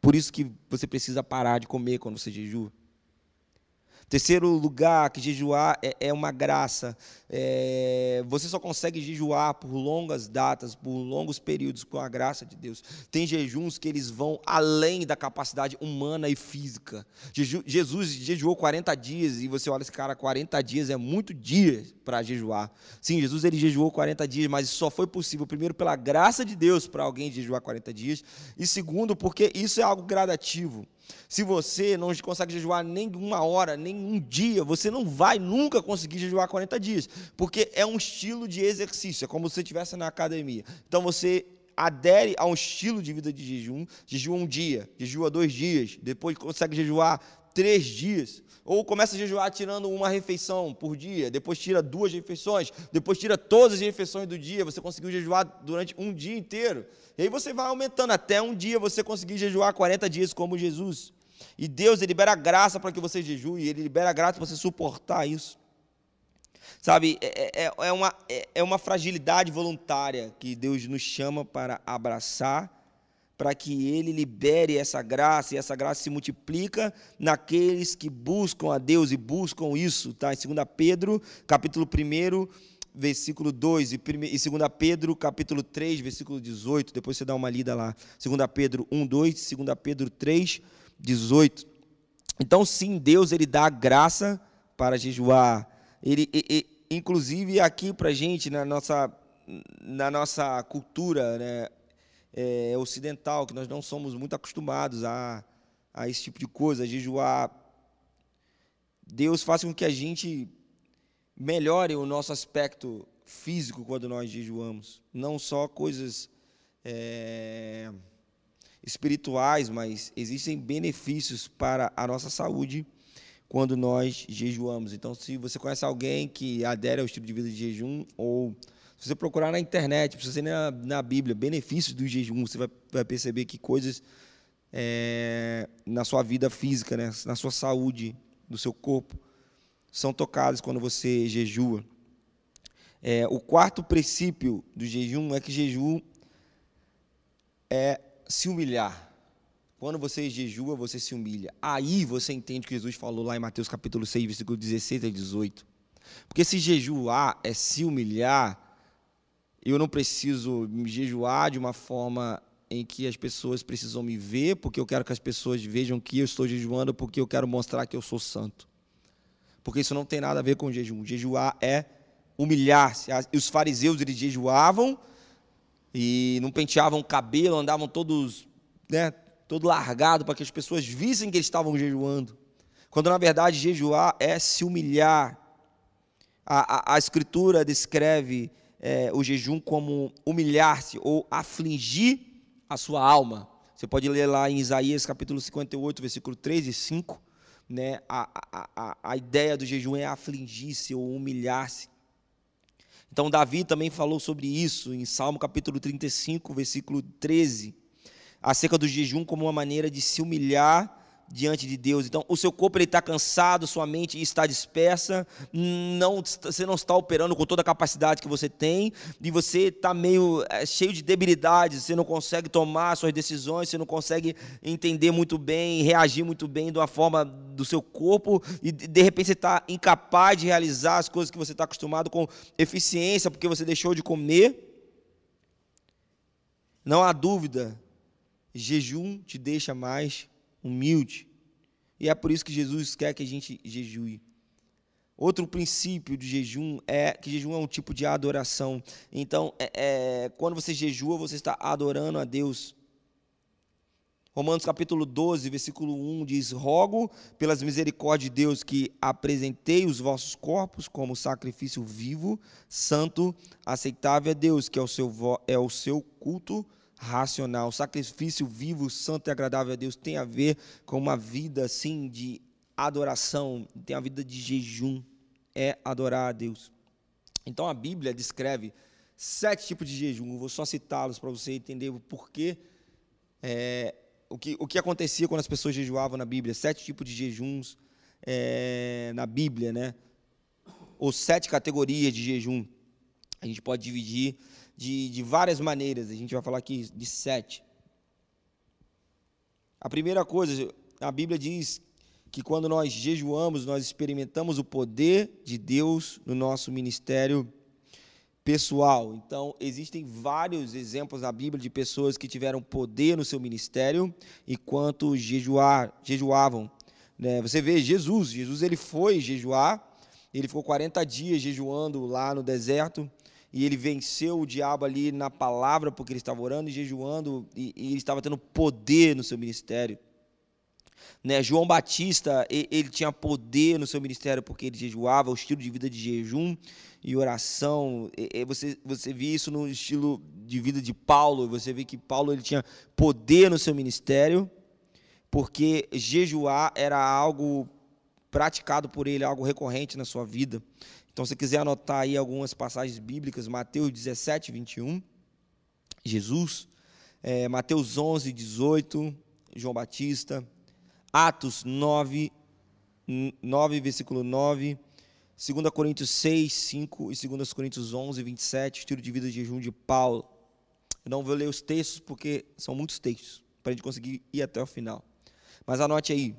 Speaker 1: Por isso que você precisa parar de comer quando você jejua. Terceiro lugar, que jejuar é, é uma graça. É, você só consegue jejuar por longas datas, por longos períodos, com a graça de Deus. Tem jejuns que eles vão além da capacidade humana e física. Jesus jejuou 40 dias e você olha esse cara, 40 dias é muito dias para jejuar. Sim, Jesus ele jejuou 40 dias, mas só foi possível, primeiro, pela graça de Deus para alguém jejuar 40 dias, e segundo, porque isso é algo gradativo. Se você não consegue jejuar nem uma hora, nem um dia, você não vai nunca conseguir jejuar 40 dias, porque é um estilo de exercício, é como se você estivesse na academia. Então você adere a um estilo de vida de jejum, jejua um dia, jejua dois dias, depois consegue jejuar três dias, ou começa a jejuar tirando uma refeição por dia, depois tira duas refeições, depois tira todas as refeições do dia, você conseguiu jejuar durante um dia inteiro. E aí você vai aumentando até um dia você conseguir jejuar 40 dias como Jesus. E Deus ele libera graça para que você jejue, Ele libera graça para você suportar isso. Sabe, é, é, é, uma, é, é uma fragilidade voluntária que Deus nos chama para abraçar, para que Ele libere essa graça, e essa graça se multiplica naqueles que buscam a Deus e buscam isso, tá? Em 2 Pedro, capítulo 1, versículo 2, e 2 Pedro, capítulo 3, versículo 18, depois você dá uma lida lá. 2 Pedro 1, 2, 2 Pedro 3, 18. Então, sim, Deus ele dá graça para jejuar. Ele, ele inclusive aqui para a gente, na nossa, na nossa cultura né, é, ocidental, que nós não somos muito acostumados a, a esse tipo de coisa, a jejuar. Deus faz com que a gente melhore o nosso aspecto físico quando nós jejuamos. Não só coisas é, espirituais, mas existem benefícios para a nossa saúde quando nós jejuamos. Então, se você conhece alguém que adere ao estilo de vida de jejum, ou se você procurar na internet, se você na, na Bíblia, benefícios do jejum, você vai, vai perceber que coisas é, na sua vida física, né, na sua saúde, do seu corpo, são tocadas quando você jejua. É, o quarto princípio do jejum é que jejum é se humilhar. Quando você jejua, você se humilha. Aí você entende o que Jesus falou lá em Mateus capítulo 6, versículo 16 a 18. Porque se jejuar é se humilhar, eu não preciso me jejuar de uma forma em que as pessoas precisam me ver, porque eu quero que as pessoas vejam que eu estou jejuando, porque eu quero mostrar que eu sou santo. Porque isso não tem nada a ver com jejum. Jejuar é humilhar-se. Os fariseus eles jejuavam e não penteavam o cabelo, andavam todos, né, todo largado para que as pessoas vissem que eles estavam jejuando. Quando na verdade jejuar é se humilhar. A, a, a Escritura descreve é, o jejum como humilhar-se ou afligir a sua alma. Você pode ler lá em Isaías capítulo 58, versículo 3 e 5. Né? A, a, a, a ideia do jejum é afligir-se ou humilhar-se. Então, Davi também falou sobre isso em Salmo capítulo 35, versículo 13 acerca do jejum como uma maneira de se humilhar diante de Deus. Então, o seu corpo está cansado, sua mente está dispersa, não, você não está operando com toda a capacidade que você tem, e você está meio é, cheio de debilidades, você não consegue tomar suas decisões, você não consegue entender muito bem, reagir muito bem de uma forma do seu corpo, e de repente você está incapaz de realizar as coisas que você está acostumado com eficiência, porque você deixou de comer. Não há dúvida Jejum te deixa mais humilde. E é por isso que Jesus quer que a gente jejue. Outro princípio de jejum é que jejum é um tipo de adoração. Então, é, é, quando você jejua, você está adorando a Deus. Romanos capítulo 12, versículo 1 diz: Rogo pelas misericórdias de Deus que apresentei os vossos corpos como sacrifício vivo, santo, aceitável a Deus, que é o seu, é o seu culto racional. O sacrifício vivo, santo e agradável a Deus tem a ver com uma vida assim de adoração, tem a vida de jejum, é adorar a Deus. Então a Bíblia descreve sete tipos de jejum, vou só citá-los para você entender o porquê, é, o, que, o que acontecia quando as pessoas jejuavam na Bíblia, sete tipos de jejuns é, na Bíblia, né? Ou sete categorias de jejum. A gente pode dividir de, de várias maneiras. A gente vai falar aqui de sete. A primeira coisa, a Bíblia diz que quando nós jejuamos, nós experimentamos o poder de Deus no nosso ministério pessoal. Então, existem vários exemplos na Bíblia de pessoas que tiveram poder no seu ministério enquanto jejuar, jejuavam. Né? Você vê Jesus, Jesus ele foi jejuar, ele ficou 40 dias jejuando lá no deserto, e ele venceu o diabo ali na palavra, porque ele estava orando e jejuando, e, e ele estava tendo poder no seu ministério. Né? João Batista, ele tinha poder no seu ministério porque ele jejuava, o estilo de vida de jejum e oração. E você, você vê isso no estilo de vida de Paulo, você vê que Paulo ele tinha poder no seu ministério, porque jejuar era algo praticado por ele, algo recorrente na sua vida. Então, se quiser anotar aí algumas passagens bíblicas, Mateus 17, 21, Jesus, é, Mateus 11, 18, João Batista, Atos 9, 9, versículo 9, 2 Coríntios 6, 5 e 2 Coríntios 11, 27, estilo de vida de jejum de Paulo. Eu não vou ler os textos porque são muitos textos, para a gente conseguir ir até o final. Mas anote aí,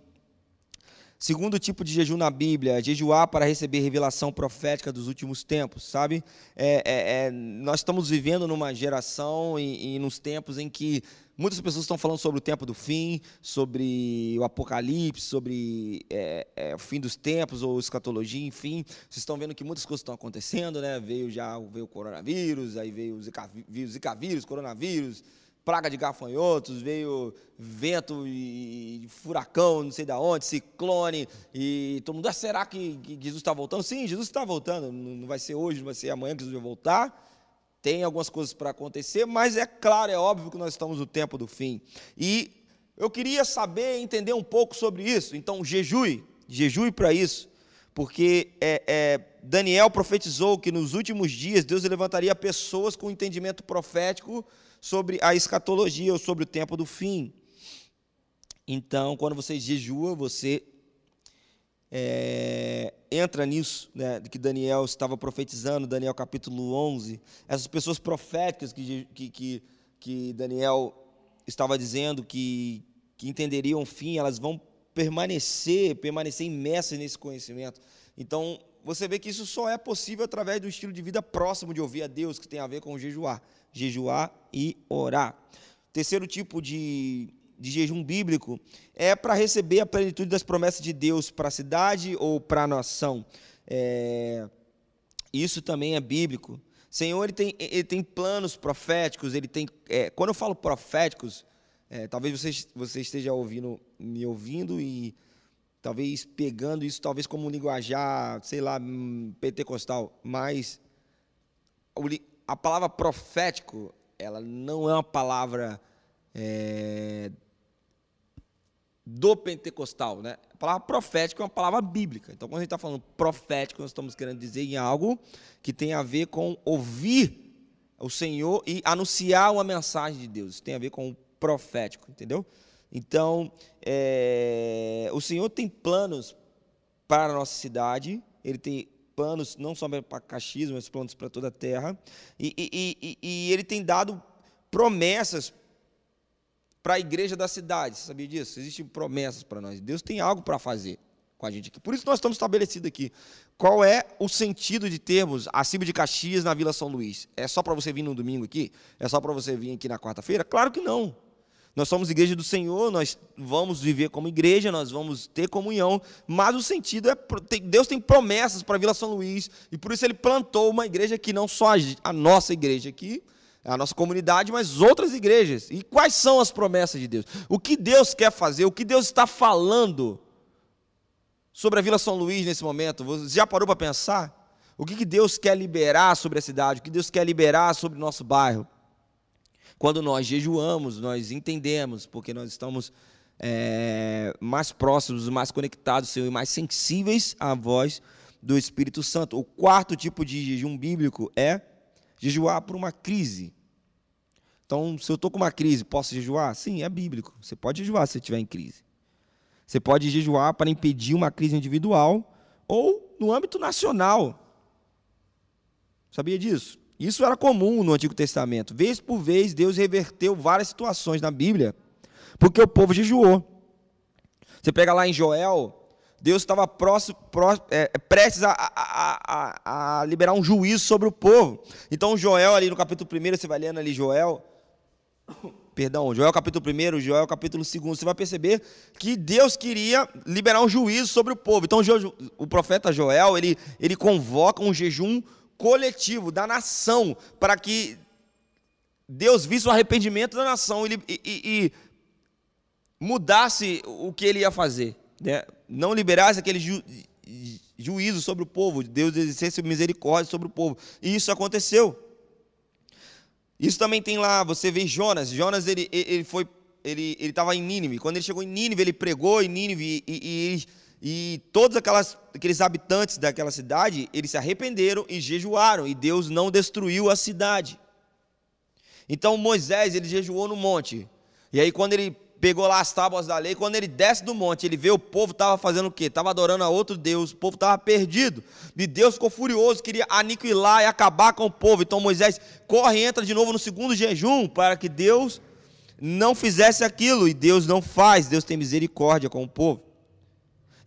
Speaker 1: Segundo tipo de jejum na Bíblia, jejuar para receber revelação profética dos últimos tempos, sabe? É, é, é, nós estamos vivendo numa geração e, e nos tempos em que muitas pessoas estão falando sobre o tempo do fim, sobre o apocalipse, sobre é, é, o fim dos tempos ou escatologia, enfim. Vocês estão vendo que muitas coisas estão acontecendo, né? Veio já veio o coronavírus, aí veio o zika, zika vírus, coronavírus, praga de gafanhotos, veio vento e furacão, não sei da onde, ciclone, e todo mundo, ah, será que, Jesus está voltando? Sim, Jesus está voltando, não vai ser hoje, não vai ser amanhã que Jesus vai voltar. Tem algumas coisas para acontecer, mas é claro, é óbvio que nós estamos no tempo do fim. E eu queria saber, entender um pouco sobre isso. Então, jejue, jejue para isso, porque é, é, Daniel profetizou que nos últimos dias Deus levantaria pessoas com entendimento profético sobre a escatologia ou sobre o tempo do fim. Então, quando você jejua, você é, entra nisso, né, que Daniel estava profetizando, Daniel capítulo 11, essas pessoas proféticas que, que, que, Daniel estava dizendo que, que entenderiam o fim, elas vão permanecer, permanecer imersas nesse conhecimento. Então, você vê que isso só é possível através do estilo de vida próximo de ouvir a Deus, que tem a ver com jejuar. Jejuar e orar. Terceiro tipo de, de jejum bíblico é para receber a plenitude das promessas de Deus para a cidade ou para a nação. É, isso também é bíblico. Senhor, ele tem, ele tem planos proféticos, ele tem. É, quando eu falo proféticos, é, talvez você, você esteja ouvindo, me ouvindo e talvez pegando isso talvez como um linguajar, sei lá, hum, pentecostal, mas a palavra profético, ela não é uma palavra é, do pentecostal, né? A palavra profética é uma palavra bíblica. Então, quando a gente está falando profético, nós estamos querendo dizer em algo que tem a ver com ouvir o Senhor e anunciar uma mensagem de Deus. Isso tem a ver com profético, entendeu? Então, é, o Senhor tem planos para a nossa cidade, Ele tem planos não só para Caxias, mas planos para toda a terra, e, e, e, e Ele tem dado promessas para a igreja da cidade. Você sabia disso? Existem promessas para nós. Deus tem algo para fazer com a gente aqui. Por isso nós estamos estabelecidos aqui. Qual é o sentido de termos a Cibo de Caxias na Vila São Luís? É só para você vir no domingo aqui? É só para você vir aqui na quarta-feira? Claro que não. Nós somos igreja do Senhor, nós vamos viver como igreja, nós vamos ter comunhão, mas o sentido é Deus tem promessas para a Vila São Luís e por isso ele plantou uma igreja que não só a nossa igreja aqui, a nossa comunidade, mas outras igrejas. E quais são as promessas de Deus? O que Deus quer fazer? O que Deus está falando sobre a Vila São Luís nesse momento? Você já parou para pensar? O que Deus quer liberar sobre a cidade? O que Deus quer liberar sobre o nosso bairro? Quando nós jejuamos, nós entendemos, porque nós estamos é, mais próximos, mais conectados, Senhor, e mais sensíveis à voz do Espírito Santo. O quarto tipo de jejum bíblico é jejuar por uma crise. Então, se eu estou com uma crise, posso jejuar? Sim, é bíblico. Você pode jejuar se estiver em crise. Você pode jejuar para impedir uma crise individual ou no âmbito nacional. Sabia disso? Isso era comum no Antigo Testamento. Vez por vez, Deus reverteu várias situações na Bíblia, porque o povo jejuou. Você pega lá em Joel, Deus estava próximo, próximo, é, prestes a, a, a, a, liberar um juízo sobre o povo. Então, Joel, ali no capítulo 1, você vai lendo ali Joel, perdão, Joel capítulo 1, Joel capítulo 2, você vai perceber que Deus queria liberar um juízo sobre o povo. Então, o profeta Joel, ele, ele convoca um jejum coletivo da nação, para que Deus visse o arrependimento da nação e, e, e mudasse o que ele ia fazer né, não liberasse aquele ju, juízo sobre o povo, Deus exercesse misericórdia sobre o povo. E isso aconteceu. Isso também tem lá, você vê Jonas. Jonas ele, ele foi, ele estava em Nínive. Quando ele chegou em Nínive, ele pregou em Nínive e, e, e todos aquelas, aqueles habitantes daquela cidade, eles se arrependeram e jejuaram. E Deus não destruiu a cidade. Então Moisés ele jejuou no monte. E aí quando ele pegou lá as tábuas da lei. Quando ele desce do monte, ele vê o povo estava fazendo o quê? Estava adorando a outro Deus. O povo estava perdido. E Deus ficou furioso, queria aniquilar e acabar com o povo. Então Moisés corre e entra de novo no segundo jejum para que Deus não fizesse aquilo. E Deus não faz. Deus tem misericórdia com o povo.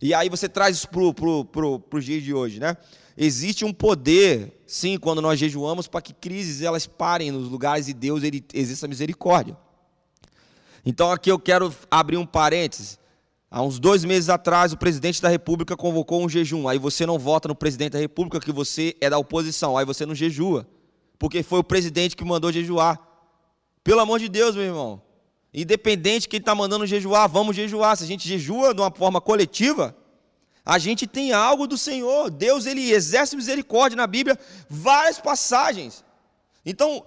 Speaker 1: E aí você traz isso para pro, pro, pro dia de hoje, né? Existe um poder, sim, quando nós jejuamos, para que crises elas parem nos lugares e Deus ele exerça misericórdia. Então aqui eu quero abrir um parêntese. Há uns dois meses atrás, o presidente da República convocou um jejum. Aí você não vota no presidente da República, que você é da oposição. Aí você não jejua. Porque foi o presidente que mandou jejuar. Pelo amor de Deus, meu irmão. Independente de quem está mandando jejuar, vamos jejuar. Se a gente jejua de uma forma coletiva, a gente tem algo do Senhor. Deus ele exerce misericórdia na Bíblia, várias passagens. Então,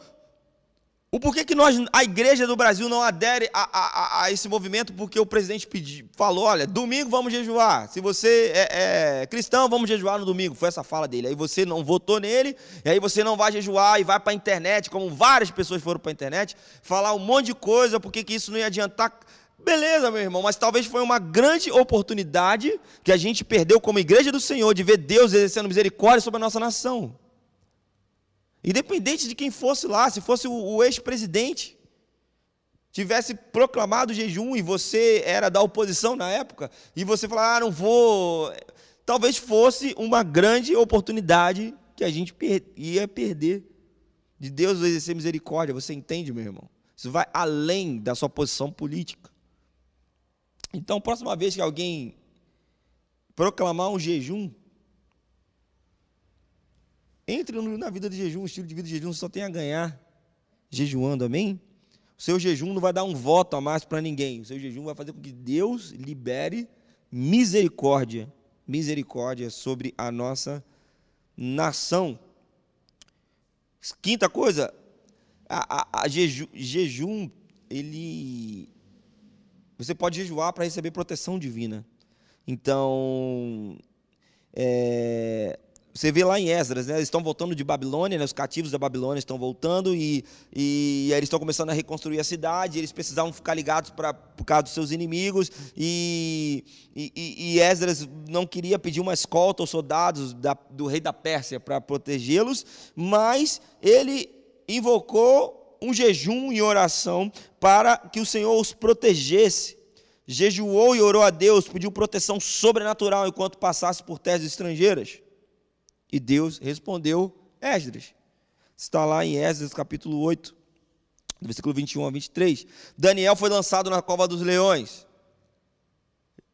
Speaker 1: o porquê que nós, a igreja do Brasil não adere a, a, a esse movimento? Porque o presidente pediu, falou: olha, domingo vamos jejuar. Se você é, é, cristão, vamos jejuar no domingo. Foi essa fala dele. Aí você não votou nele, e aí você não vai jejuar e vai para a internet, como várias pessoas foram para a internet, falar um monte de coisa, porque que isso não ia adiantar Beleza, meu irmão, mas talvez foi uma grande oportunidade que a gente perdeu como igreja do Senhor de ver Deus exercendo misericórdia sobre a nossa nação. Independente de quem fosse lá, se fosse o, ex-presidente, tivesse proclamado jejum e você era da oposição na época, e você falar, ah, não vou. Talvez fosse uma grande oportunidade que a gente ia perder de Deus exercer misericórdia. Você entende, meu irmão? Isso vai além da sua posição política. Então, próxima vez que alguém proclamar um jejum, entre na vida de jejum, um estilo de vida de jejum, só tem a ganhar jejuando, amém? O seu jejum não vai dar um voto a mais para ninguém. O seu jejum vai fazer com que Deus libere misericórdia, misericórdia sobre a nossa nação. Quinta coisa, a, a, a jeju, jejum, ele você pode jejuar para receber proteção divina. Então, é, você vê lá em Esdras, né, eles estão voltando de Babilônia, né, os cativos da Babilônia estão voltando e, e, e eles estão começando a reconstruir a cidade. eles precisavam ficar ligados pra, por causa dos seus inimigos. E, e, e Esdras não queria pedir uma escolta aos soldados da, do rei da Pérsia para protegê-los, mas ele invocou um jejum e oração para que o Senhor os protegesse. Jejuou e orou a Deus, pediu proteção sobrenatural enquanto passasse por terras estrangeiras. E Deus respondeu Esdras. Está lá em Esdras capítulo 8, versículo 21 a 23. Daniel foi lançado na cova dos leões.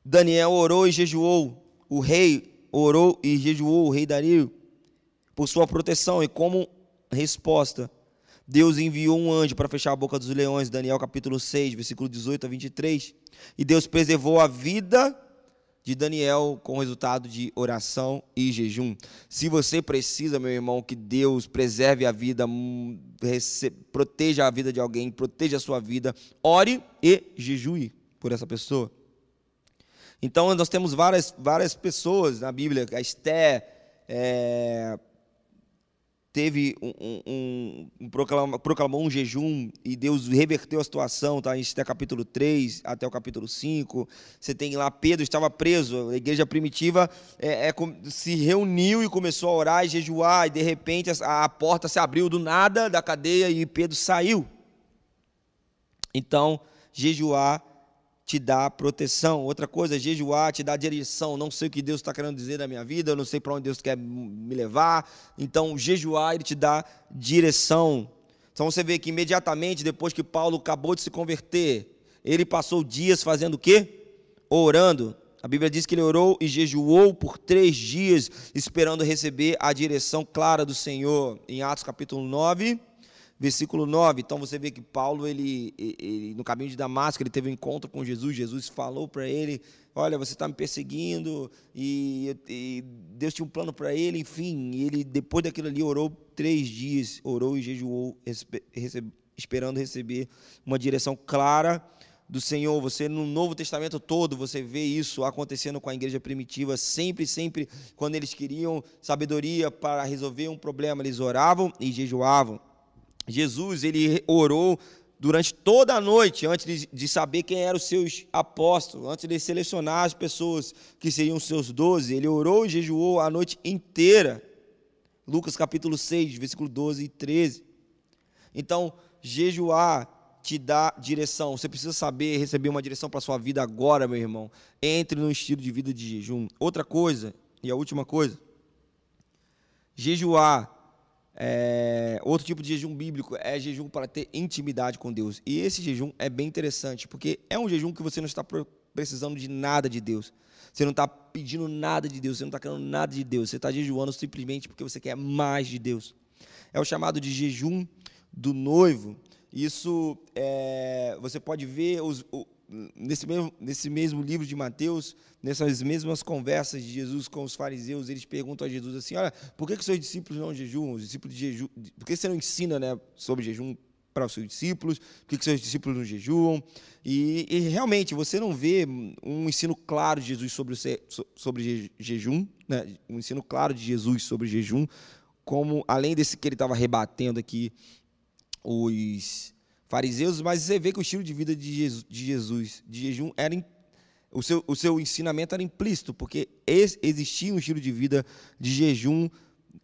Speaker 1: Daniel orou e jejuou. O rei orou e jejuou, o rei Dario, por sua proteção. E como resposta, Deus enviou um anjo para fechar a boca dos leões, Daniel capítulo 6, versículo 18 a 23. E Deus preservou a vida de Daniel com resultado de oração e jejum. Se você precisa, meu irmão, que Deus preserve a vida, hum, proteja a vida de alguém, proteja a sua vida, ore e jejue por essa pessoa. Então, nós temos várias, várias pessoas na Bíblia, a Esté, é, teve um, um, um proclamou, proclamou, um jejum e Deus reverteu a situação, tá? Isso até capítulo 3 até o capítulo 5. Você tem lá Pedro estava preso, a igreja primitiva é, é, se reuniu e começou a orar e jejuar, e de repente a, a porta se abriu do nada da cadeia e Pedro saiu. Então, jejuar te dá proteção. Outra coisa, jejuar te dá direção. Não sei o que Deus está querendo dizer na minha vida, eu não sei para onde Deus quer me levar. Então, jejuar, ele te dá direção. Então, você vê que imediatamente depois que Paulo acabou de se converter, ele passou dias fazendo o quê? Orando. A Bíblia diz que ele orou e jejuou por três dias, esperando receber a direção clara do Senhor. Em Atos capítulo 9, versículo 9. Então você vê que Paulo, ele, ele, no caminho de Damasco, ele teve um encontro com Jesus. Jesus falou para ele: Olha, você está me perseguindo, e, e, Deus tinha um plano para ele. Enfim, ele, depois daquilo ali, orou três dias, orou e jejuou, esperando receber uma direção clara do Senhor. Você no Novo Testamento todo, você vê isso acontecendo com a igreja primitiva, sempre, sempre quando eles queriam sabedoria para resolver um problema, eles oravam e jejuavam. Jesus ele orou durante toda a noite antes de, saber quem eram os seus apóstolos, antes de selecionar as pessoas que seriam os seus doze. Ele orou e jejuou a noite inteira. Lucas capítulo 6, versículo 12 e 13. Então, jejuar te dá direção. Você precisa saber receber uma direção para a sua vida agora, meu irmão. Entre no estilo de vida de jejum. Outra coisa, e a última coisa, jejuar é, outro tipo de jejum bíblico é jejum para ter intimidade com Deus. E esse jejum é bem interessante, porque é um jejum que você não está precisando de nada de Deus. Você não está pedindo nada de Deus, você não está querendo nada de Deus. Você está jejuando simplesmente porque você quer mais de Deus. É o chamado de jejum do noivo. Isso é, você pode ver os, nesse mesmo, nesse mesmo livro de Mateus, nessas mesmas conversas de Jesus com os fariseus, eles perguntam a Jesus assim: Olha, por que, que seus discípulos não jejuam? Os discípulos de jejum, por que você não ensina né, sobre jejum para os seus discípulos? Por que, que seus discípulos não jejuam? E, e, realmente você não vê um ensino claro de Jesus sobre, sobre jejum, né, um ensino claro de Jesus sobre jejum, como além desse que ele estava rebatendo aqui os fariseus, mas você vê que o estilo de vida de Jesus, de, Jesus, de jejum era o seu, o seu ensinamento era implícito, porque existia um estilo de vida de jejum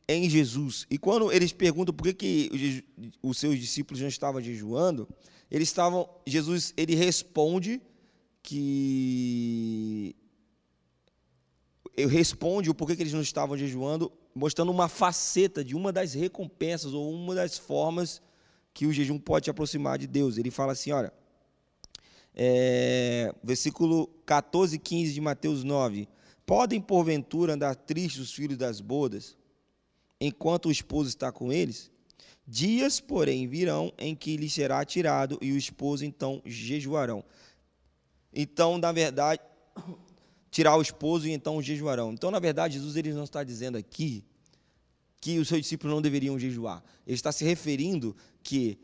Speaker 1: em Jesus. E quando eles perguntam por que, que os seus discípulos não estavam jejuando, eles estavam, Jesus ele responde que responde o porquê que eles não estavam jejuando, mostrando uma faceta de uma das recompensas ou uma das formas que o jejum pode te aproximar de Deus. Ele fala assim, olha, é, versículo 14 e 15 de Mateus 9. Podem, porventura, andar tristes os filhos das bodas, enquanto o esposo está com eles? Dias, porém, virão em que lhes será tirado, e o esposo então jejuarão. Então, na verdade, tirar o esposo e então jejuarão. Então, na verdade, Jesus ele não está dizendo aqui que os seus discípulos não deveriam jejuar. Ele está se referindo que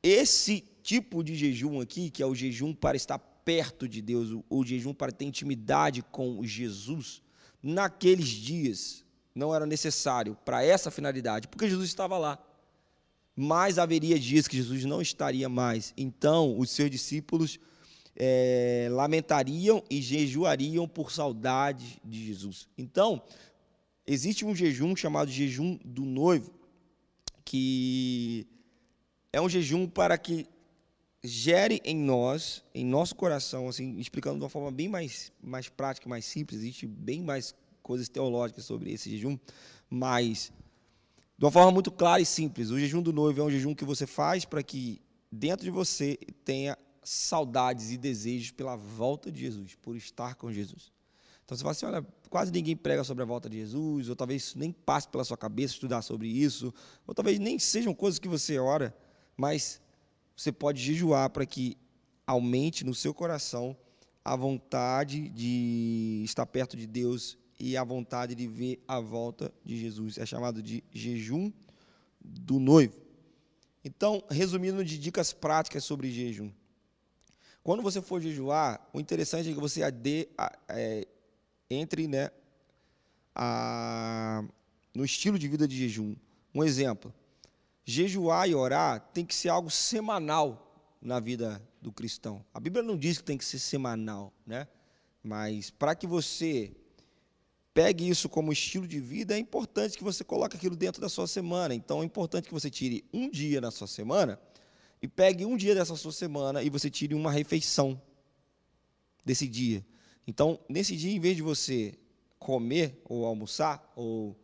Speaker 1: esse tipo de jejum aqui, que é o jejum para estar perto de Deus, o, o jejum para ter intimidade com Jesus, naqueles dias não era necessário para essa finalidade, porque Jesus estava lá. Mas haveria dias que Jesus não estaria mais. Então, os seus discípulos é, lamentariam e jejuariam por saudade de Jesus. Então, existe um jejum chamado jejum do noivo, que é um jejum para que gere em nós, em nosso coração, assim, explicando de uma forma bem mais, mais prática, mais simples, existe bem mais coisas teológicas sobre esse jejum, mas de uma forma muito clara e simples, o jejum do noivo é um jejum que você faz para que dentro de você tenha saudades e desejos pela volta de Jesus, por estar com Jesus. Então você fala assim, olha, quase ninguém prega sobre a volta de Jesus, ou talvez nem passe pela sua cabeça estudar sobre isso, ou talvez nem sejam coisas que você ora, mas você pode jejuar para que aumente no seu coração a vontade de estar perto de Deus e a vontade de ver a volta de Jesus. É chamado de jejum do noivo. Então, resumindo de dicas práticas sobre jejum. Quando você for jejuar, o interessante é que você ade, é, entre né, a, no estilo de vida de jejum. Um exemplo: jejuar e orar tem que ser algo semanal na vida do cristão. A Bíblia não diz que tem que ser semanal, né? Mas para que você pegue isso como estilo de vida, é importante que você coloque aquilo dentro da sua semana. Então é importante que você tire um dia na sua semana e pegue um dia dessa sua semana e você tire uma refeição desse dia. Então, nesse dia, em vez de você comer ou almoçar ou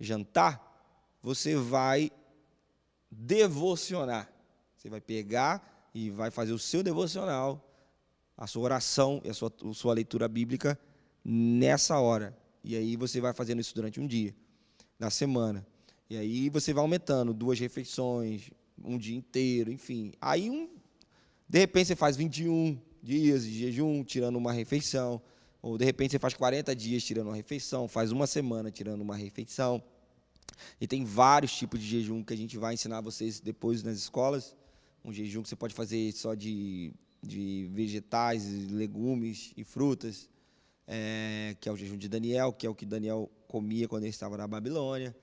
Speaker 1: jantar, você vai devocionar. Você vai pegar e vai fazer o seu devocional, a sua oração e a sua, a sua leitura bíblica nessa hora. E aí você vai fazendo isso durante um dia, na semana. E aí você vai aumentando duas refeições, um dia inteiro, enfim. Aí, um, de repente, você faz 21 dias de jejum, tirando uma refeição. Ou, de repente, você faz 40 dias tirando uma refeição, faz uma semana tirando uma refeição. E tem vários tipos de jejum que a gente vai ensinar vocês depois nas escolas. Um jejum que você pode fazer só de, de vegetais, legumes e frutas, é, que é o jejum de Daniel, que é o que Daniel comia quando ele estava na Babilônia.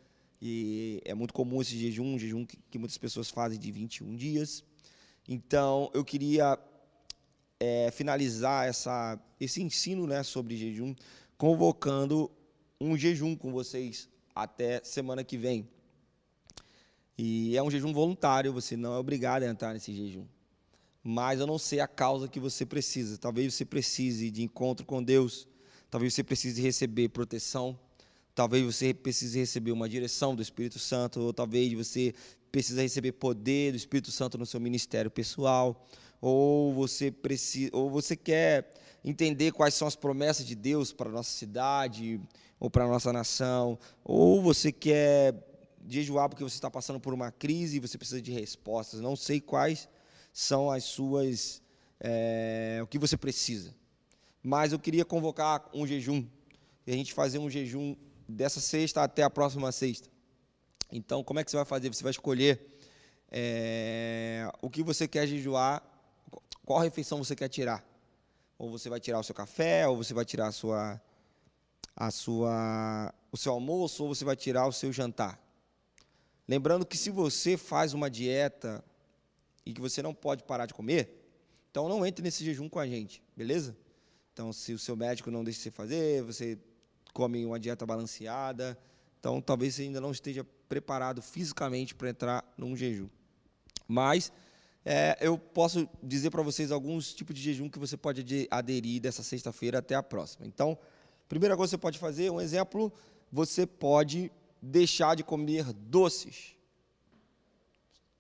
Speaker 1: E é muito comum esse jejum, um jejum que, que muitas pessoas fazem de 21 dias. Então, eu queria é, finalizar essa, esse ensino né, sobre jejum, convocando um jejum com vocês até semana que vem. E é um jejum voluntário, você não é obrigado a entrar nesse jejum. Mas eu não sei a causa que você precisa. Talvez você precise de encontro com Deus, talvez você precise receber proteção, Talvez você precise receber uma direção do Espírito Santo, ou talvez você precisa receber poder do Espírito Santo no seu ministério pessoal, ou você precisa, ou você quer entender quais são as promessas de Deus para a nossa cidade ou para a nossa nação, ou você quer jejuar porque você está passando por uma crise e você precisa de respostas. Não sei quais são as suas, é, o que você precisa, mas eu queria convocar um jejum e a gente fazer um jejum dessa sexta até a próxima sexta. Então, como é que você vai fazer? Você vai escolher é, o que você quer jejuar, qual refeição você quer tirar. Ou você vai tirar o seu café, ou você vai tirar a sua, a sua, o seu almoço, ou você vai tirar o seu jantar. Lembrando que se você faz uma dieta e que você não pode parar de comer, então não entre nesse jejum com a gente, beleza? Então, se o seu médico não deixa você fazer, você come uma dieta balanceada, então talvez você ainda não esteja preparado fisicamente para entrar num jejum. Mas é, eu posso dizer para vocês alguns tipos de jejum que você pode aderir dessa sexta-feira até a próxima. Então, primeira coisa que você pode fazer, um exemplo, você pode deixar de comer doces.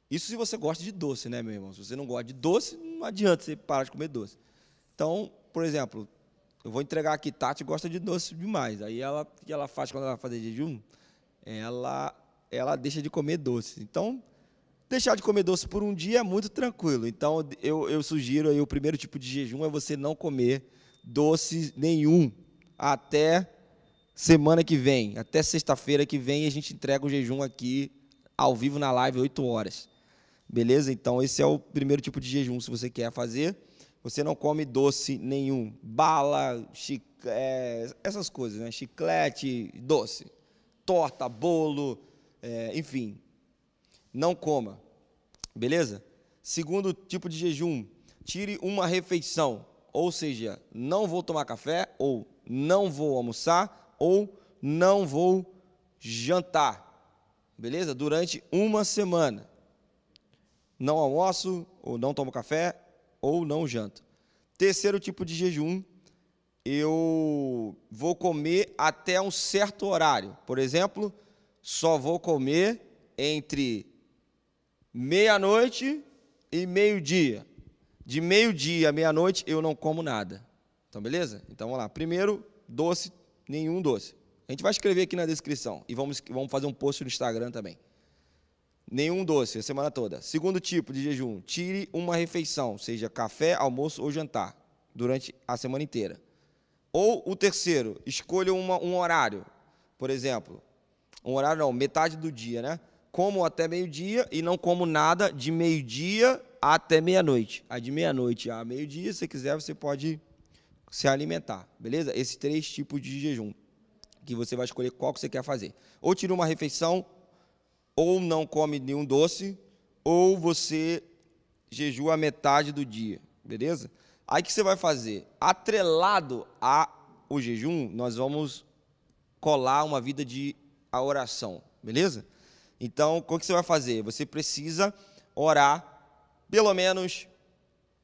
Speaker 1: Isso se você gosta de doce, né, meu irmão? Se você não gosta de doce, não adianta você parar de comer doce. Então, por exemplo, eu vou entregar aqui, Tati gosta de doce demais. Aí ela, o que ela faz quando ela vai fazer jejum? Ela, ela deixa de comer doce. Então, deixar de comer doce por um dia é muito tranquilo. Então, eu, eu sugiro aí, o primeiro tipo de jejum é você não comer doce nenhum até semana que vem, até sexta-feira que vem, a gente entrega o jejum aqui ao vivo na live, 8 horas. Beleza? Então, esse é o primeiro tipo de jejum, se você quer fazer. Você não come doce nenhum. Bala, é, essas coisas, né? Chiclete, doce. Torta, bolo, é, enfim. Não coma. Beleza? Segundo tipo de jejum, tire uma refeição. Ou seja, não vou tomar café, ou não vou almoçar, ou não vou jantar. Beleza? Durante uma semana não almoço, ou não tomo café, ou não janto. Terceiro tipo de jejum, eu vou comer até um certo horário. Por exemplo, só vou comer entre meia-noite e meio-dia. De meio-dia a meia-noite eu não como nada. Então, beleza? Então, vamos lá. Primeiro, doce, nenhum doce. A gente vai escrever aqui na descrição e vamos, vamos fazer um post no Instagram também. Nenhum doce a semana toda. Segundo tipo de jejum, tire uma refeição, seja café, almoço ou jantar, durante a semana inteira. Ou o terceiro, escolha uma, um horário. Por exemplo, um horário não, metade do dia, né? Como até meio-dia e não como nada de meio-dia até meia-noite. Aí de meia-noite a meio-dia, se quiser, você pode se alimentar, beleza? Esses três tipos de jejum que você vai escolher qual que você quer fazer. Ou tira uma refeição ou não come nenhum doce, ou você jejua metade do dia, beleza? Aí que você vai fazer? Atrelado ao jejum, nós vamos colar uma vida de a oração, beleza? Então, o que você vai fazer? Você precisa orar pelo menos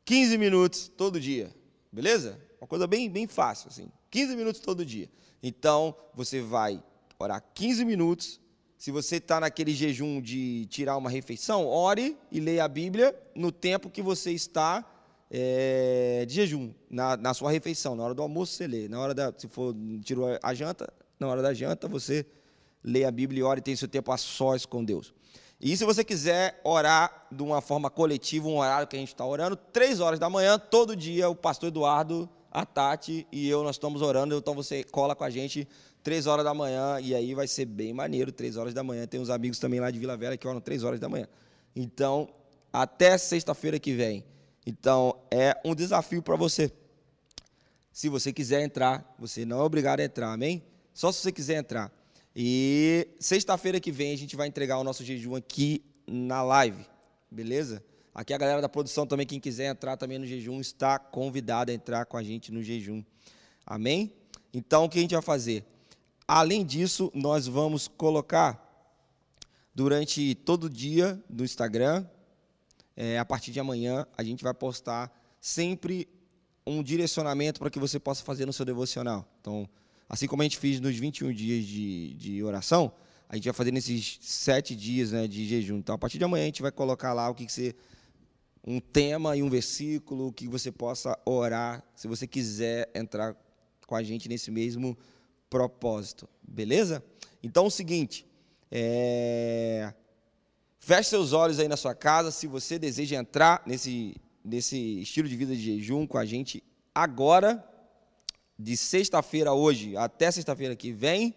Speaker 1: 15 minutos todo dia, beleza? Uma coisa bem, bem fácil, assim. 15 minutos todo dia. Então, você vai orar 15 minutos se você está naquele jejum de tirar uma refeição, ore e leia a Bíblia no tempo que você está é, de jejum, na, na, sua refeição. Na hora do almoço você lê. Na hora da, se for tirou a janta, na hora da janta você lê a Bíblia e ore e tem seu tempo a sós com Deus. E se você quiser orar de uma forma coletiva, um horário que a gente está orando, três horas da manhã, todo dia, o pastor Eduardo, a Tati e eu, nós estamos orando, então você cola com a gente três horas da manhã, e aí vai ser bem maneiro, três horas da manhã. Tem uns amigos também lá de Vila Velha que oram três horas da manhã. Então, até sexta-feira que vem. Então, é um desafio para você. Se você quiser entrar, você não é obrigado a entrar, amém? Só se você quiser entrar. E sexta-feira que vem a gente vai entregar o nosso jejum aqui na live, beleza? Aqui a galera da produção também, quem quiser entrar também no jejum, está convidado a entrar com a gente no jejum. Amém? Então, o que a gente vai fazer? Além disso, nós vamos colocar durante todo o dia no Instagram, é, a partir de amanhã, a gente vai postar sempre um direcionamento para que você possa fazer no seu devocional. Então, assim como a gente fez nos 21 dias de, de oração, a gente vai fazer nesses sete dias né, de jejum. Então, a partir de amanhã, a gente vai colocar lá o que, que você. um tema e um versículo que você possa orar, se você quiser entrar com a gente nesse mesmo propósito. Beleza? Então é o seguinte, é... feche seus olhos aí na sua casa, se você deseja entrar nesse, nesse estilo de vida de jejum com a gente agora, de sexta-feira hoje até sexta-feira que vem,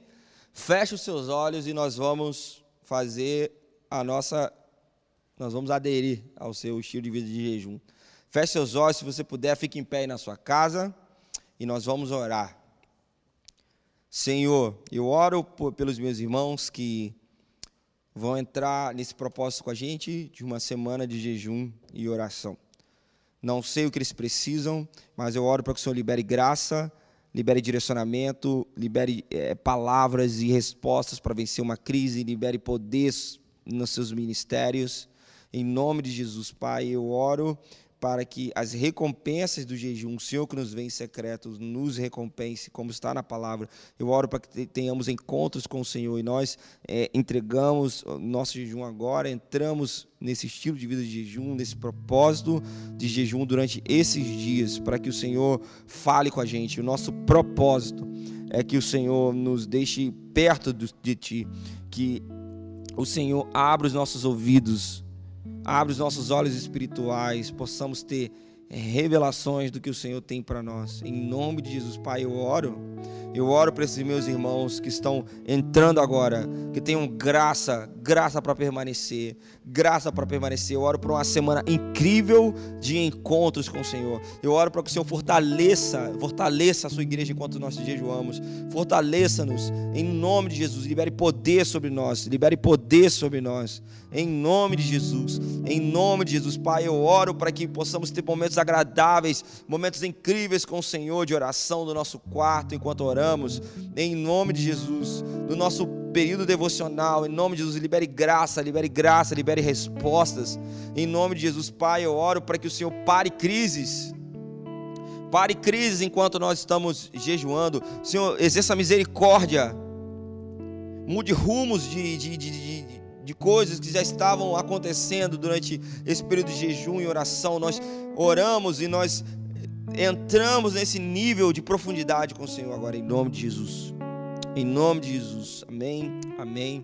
Speaker 1: feche os seus olhos e nós vamos fazer a nossa, nós vamos aderir ao seu estilo de vida de jejum. Feche seus olhos, se você puder, fique em pé aí na sua casa e nós vamos orar. Senhor, eu oro por, pelos meus irmãos que vão entrar nesse propósito com a gente de uma semana de jejum e oração. Não sei o que eles precisam, mas eu oro para que o Senhor libere graça, libere direcionamento, libere é, palavras e respostas para vencer uma crise, libere poder nos seus ministérios. Em nome de Jesus, Pai, eu oro para que as recompensas do jejum, o Senhor que nos vem em secreto, nos recompense, como está na palavra. Eu oro para que tenhamos encontros com o Senhor e nós é, entregamos nosso jejum agora, entramos nesse estilo de vida de jejum, nesse propósito de jejum durante esses dias, para que o Senhor fale com a gente. O nosso propósito é que o Senhor nos deixe perto de Ti, que o Senhor abra os nossos ouvidos abre os nossos olhos espirituais, possamos ter revelações do que o Senhor tem para nós. Em nome de Jesus, Pai, eu oro. Eu oro para esses meus irmãos que estão entrando agora, que tenham graça, graça para permanecer, graça para permanecer. Eu oro por uma semana incrível de encontros com o Senhor. Eu oro para que o Senhor fortaleça, fortaleça a sua igreja enquanto nós jejuamos. Fortaleça-nos em nome de Jesus. Libere poder sobre nós, libere poder sobre nós. Em nome de Jesus. Em nome de Jesus, Pai, eu oro para que possamos ter momentos agradáveis, momentos incríveis com o Senhor de oração no nosso quarto enquanto oramos. Em nome de Jesus, no nosso período devocional, em nome de Jesus, libere graça, libere graça, libere respostas. Em nome de Jesus, Pai, eu oro para que o Senhor pare crises. Pare crises enquanto nós estamos jejuando. Senhor, exerça misericórdia. Mude rumos de, de, de, de coisas que já estavam acontecendo durante esse período de jejum e oração. Nós oramos e nós entramos nesse nível de profundidade com o Senhor agora, em nome de Jesus. Em nome de Jesus. Amém. Amém.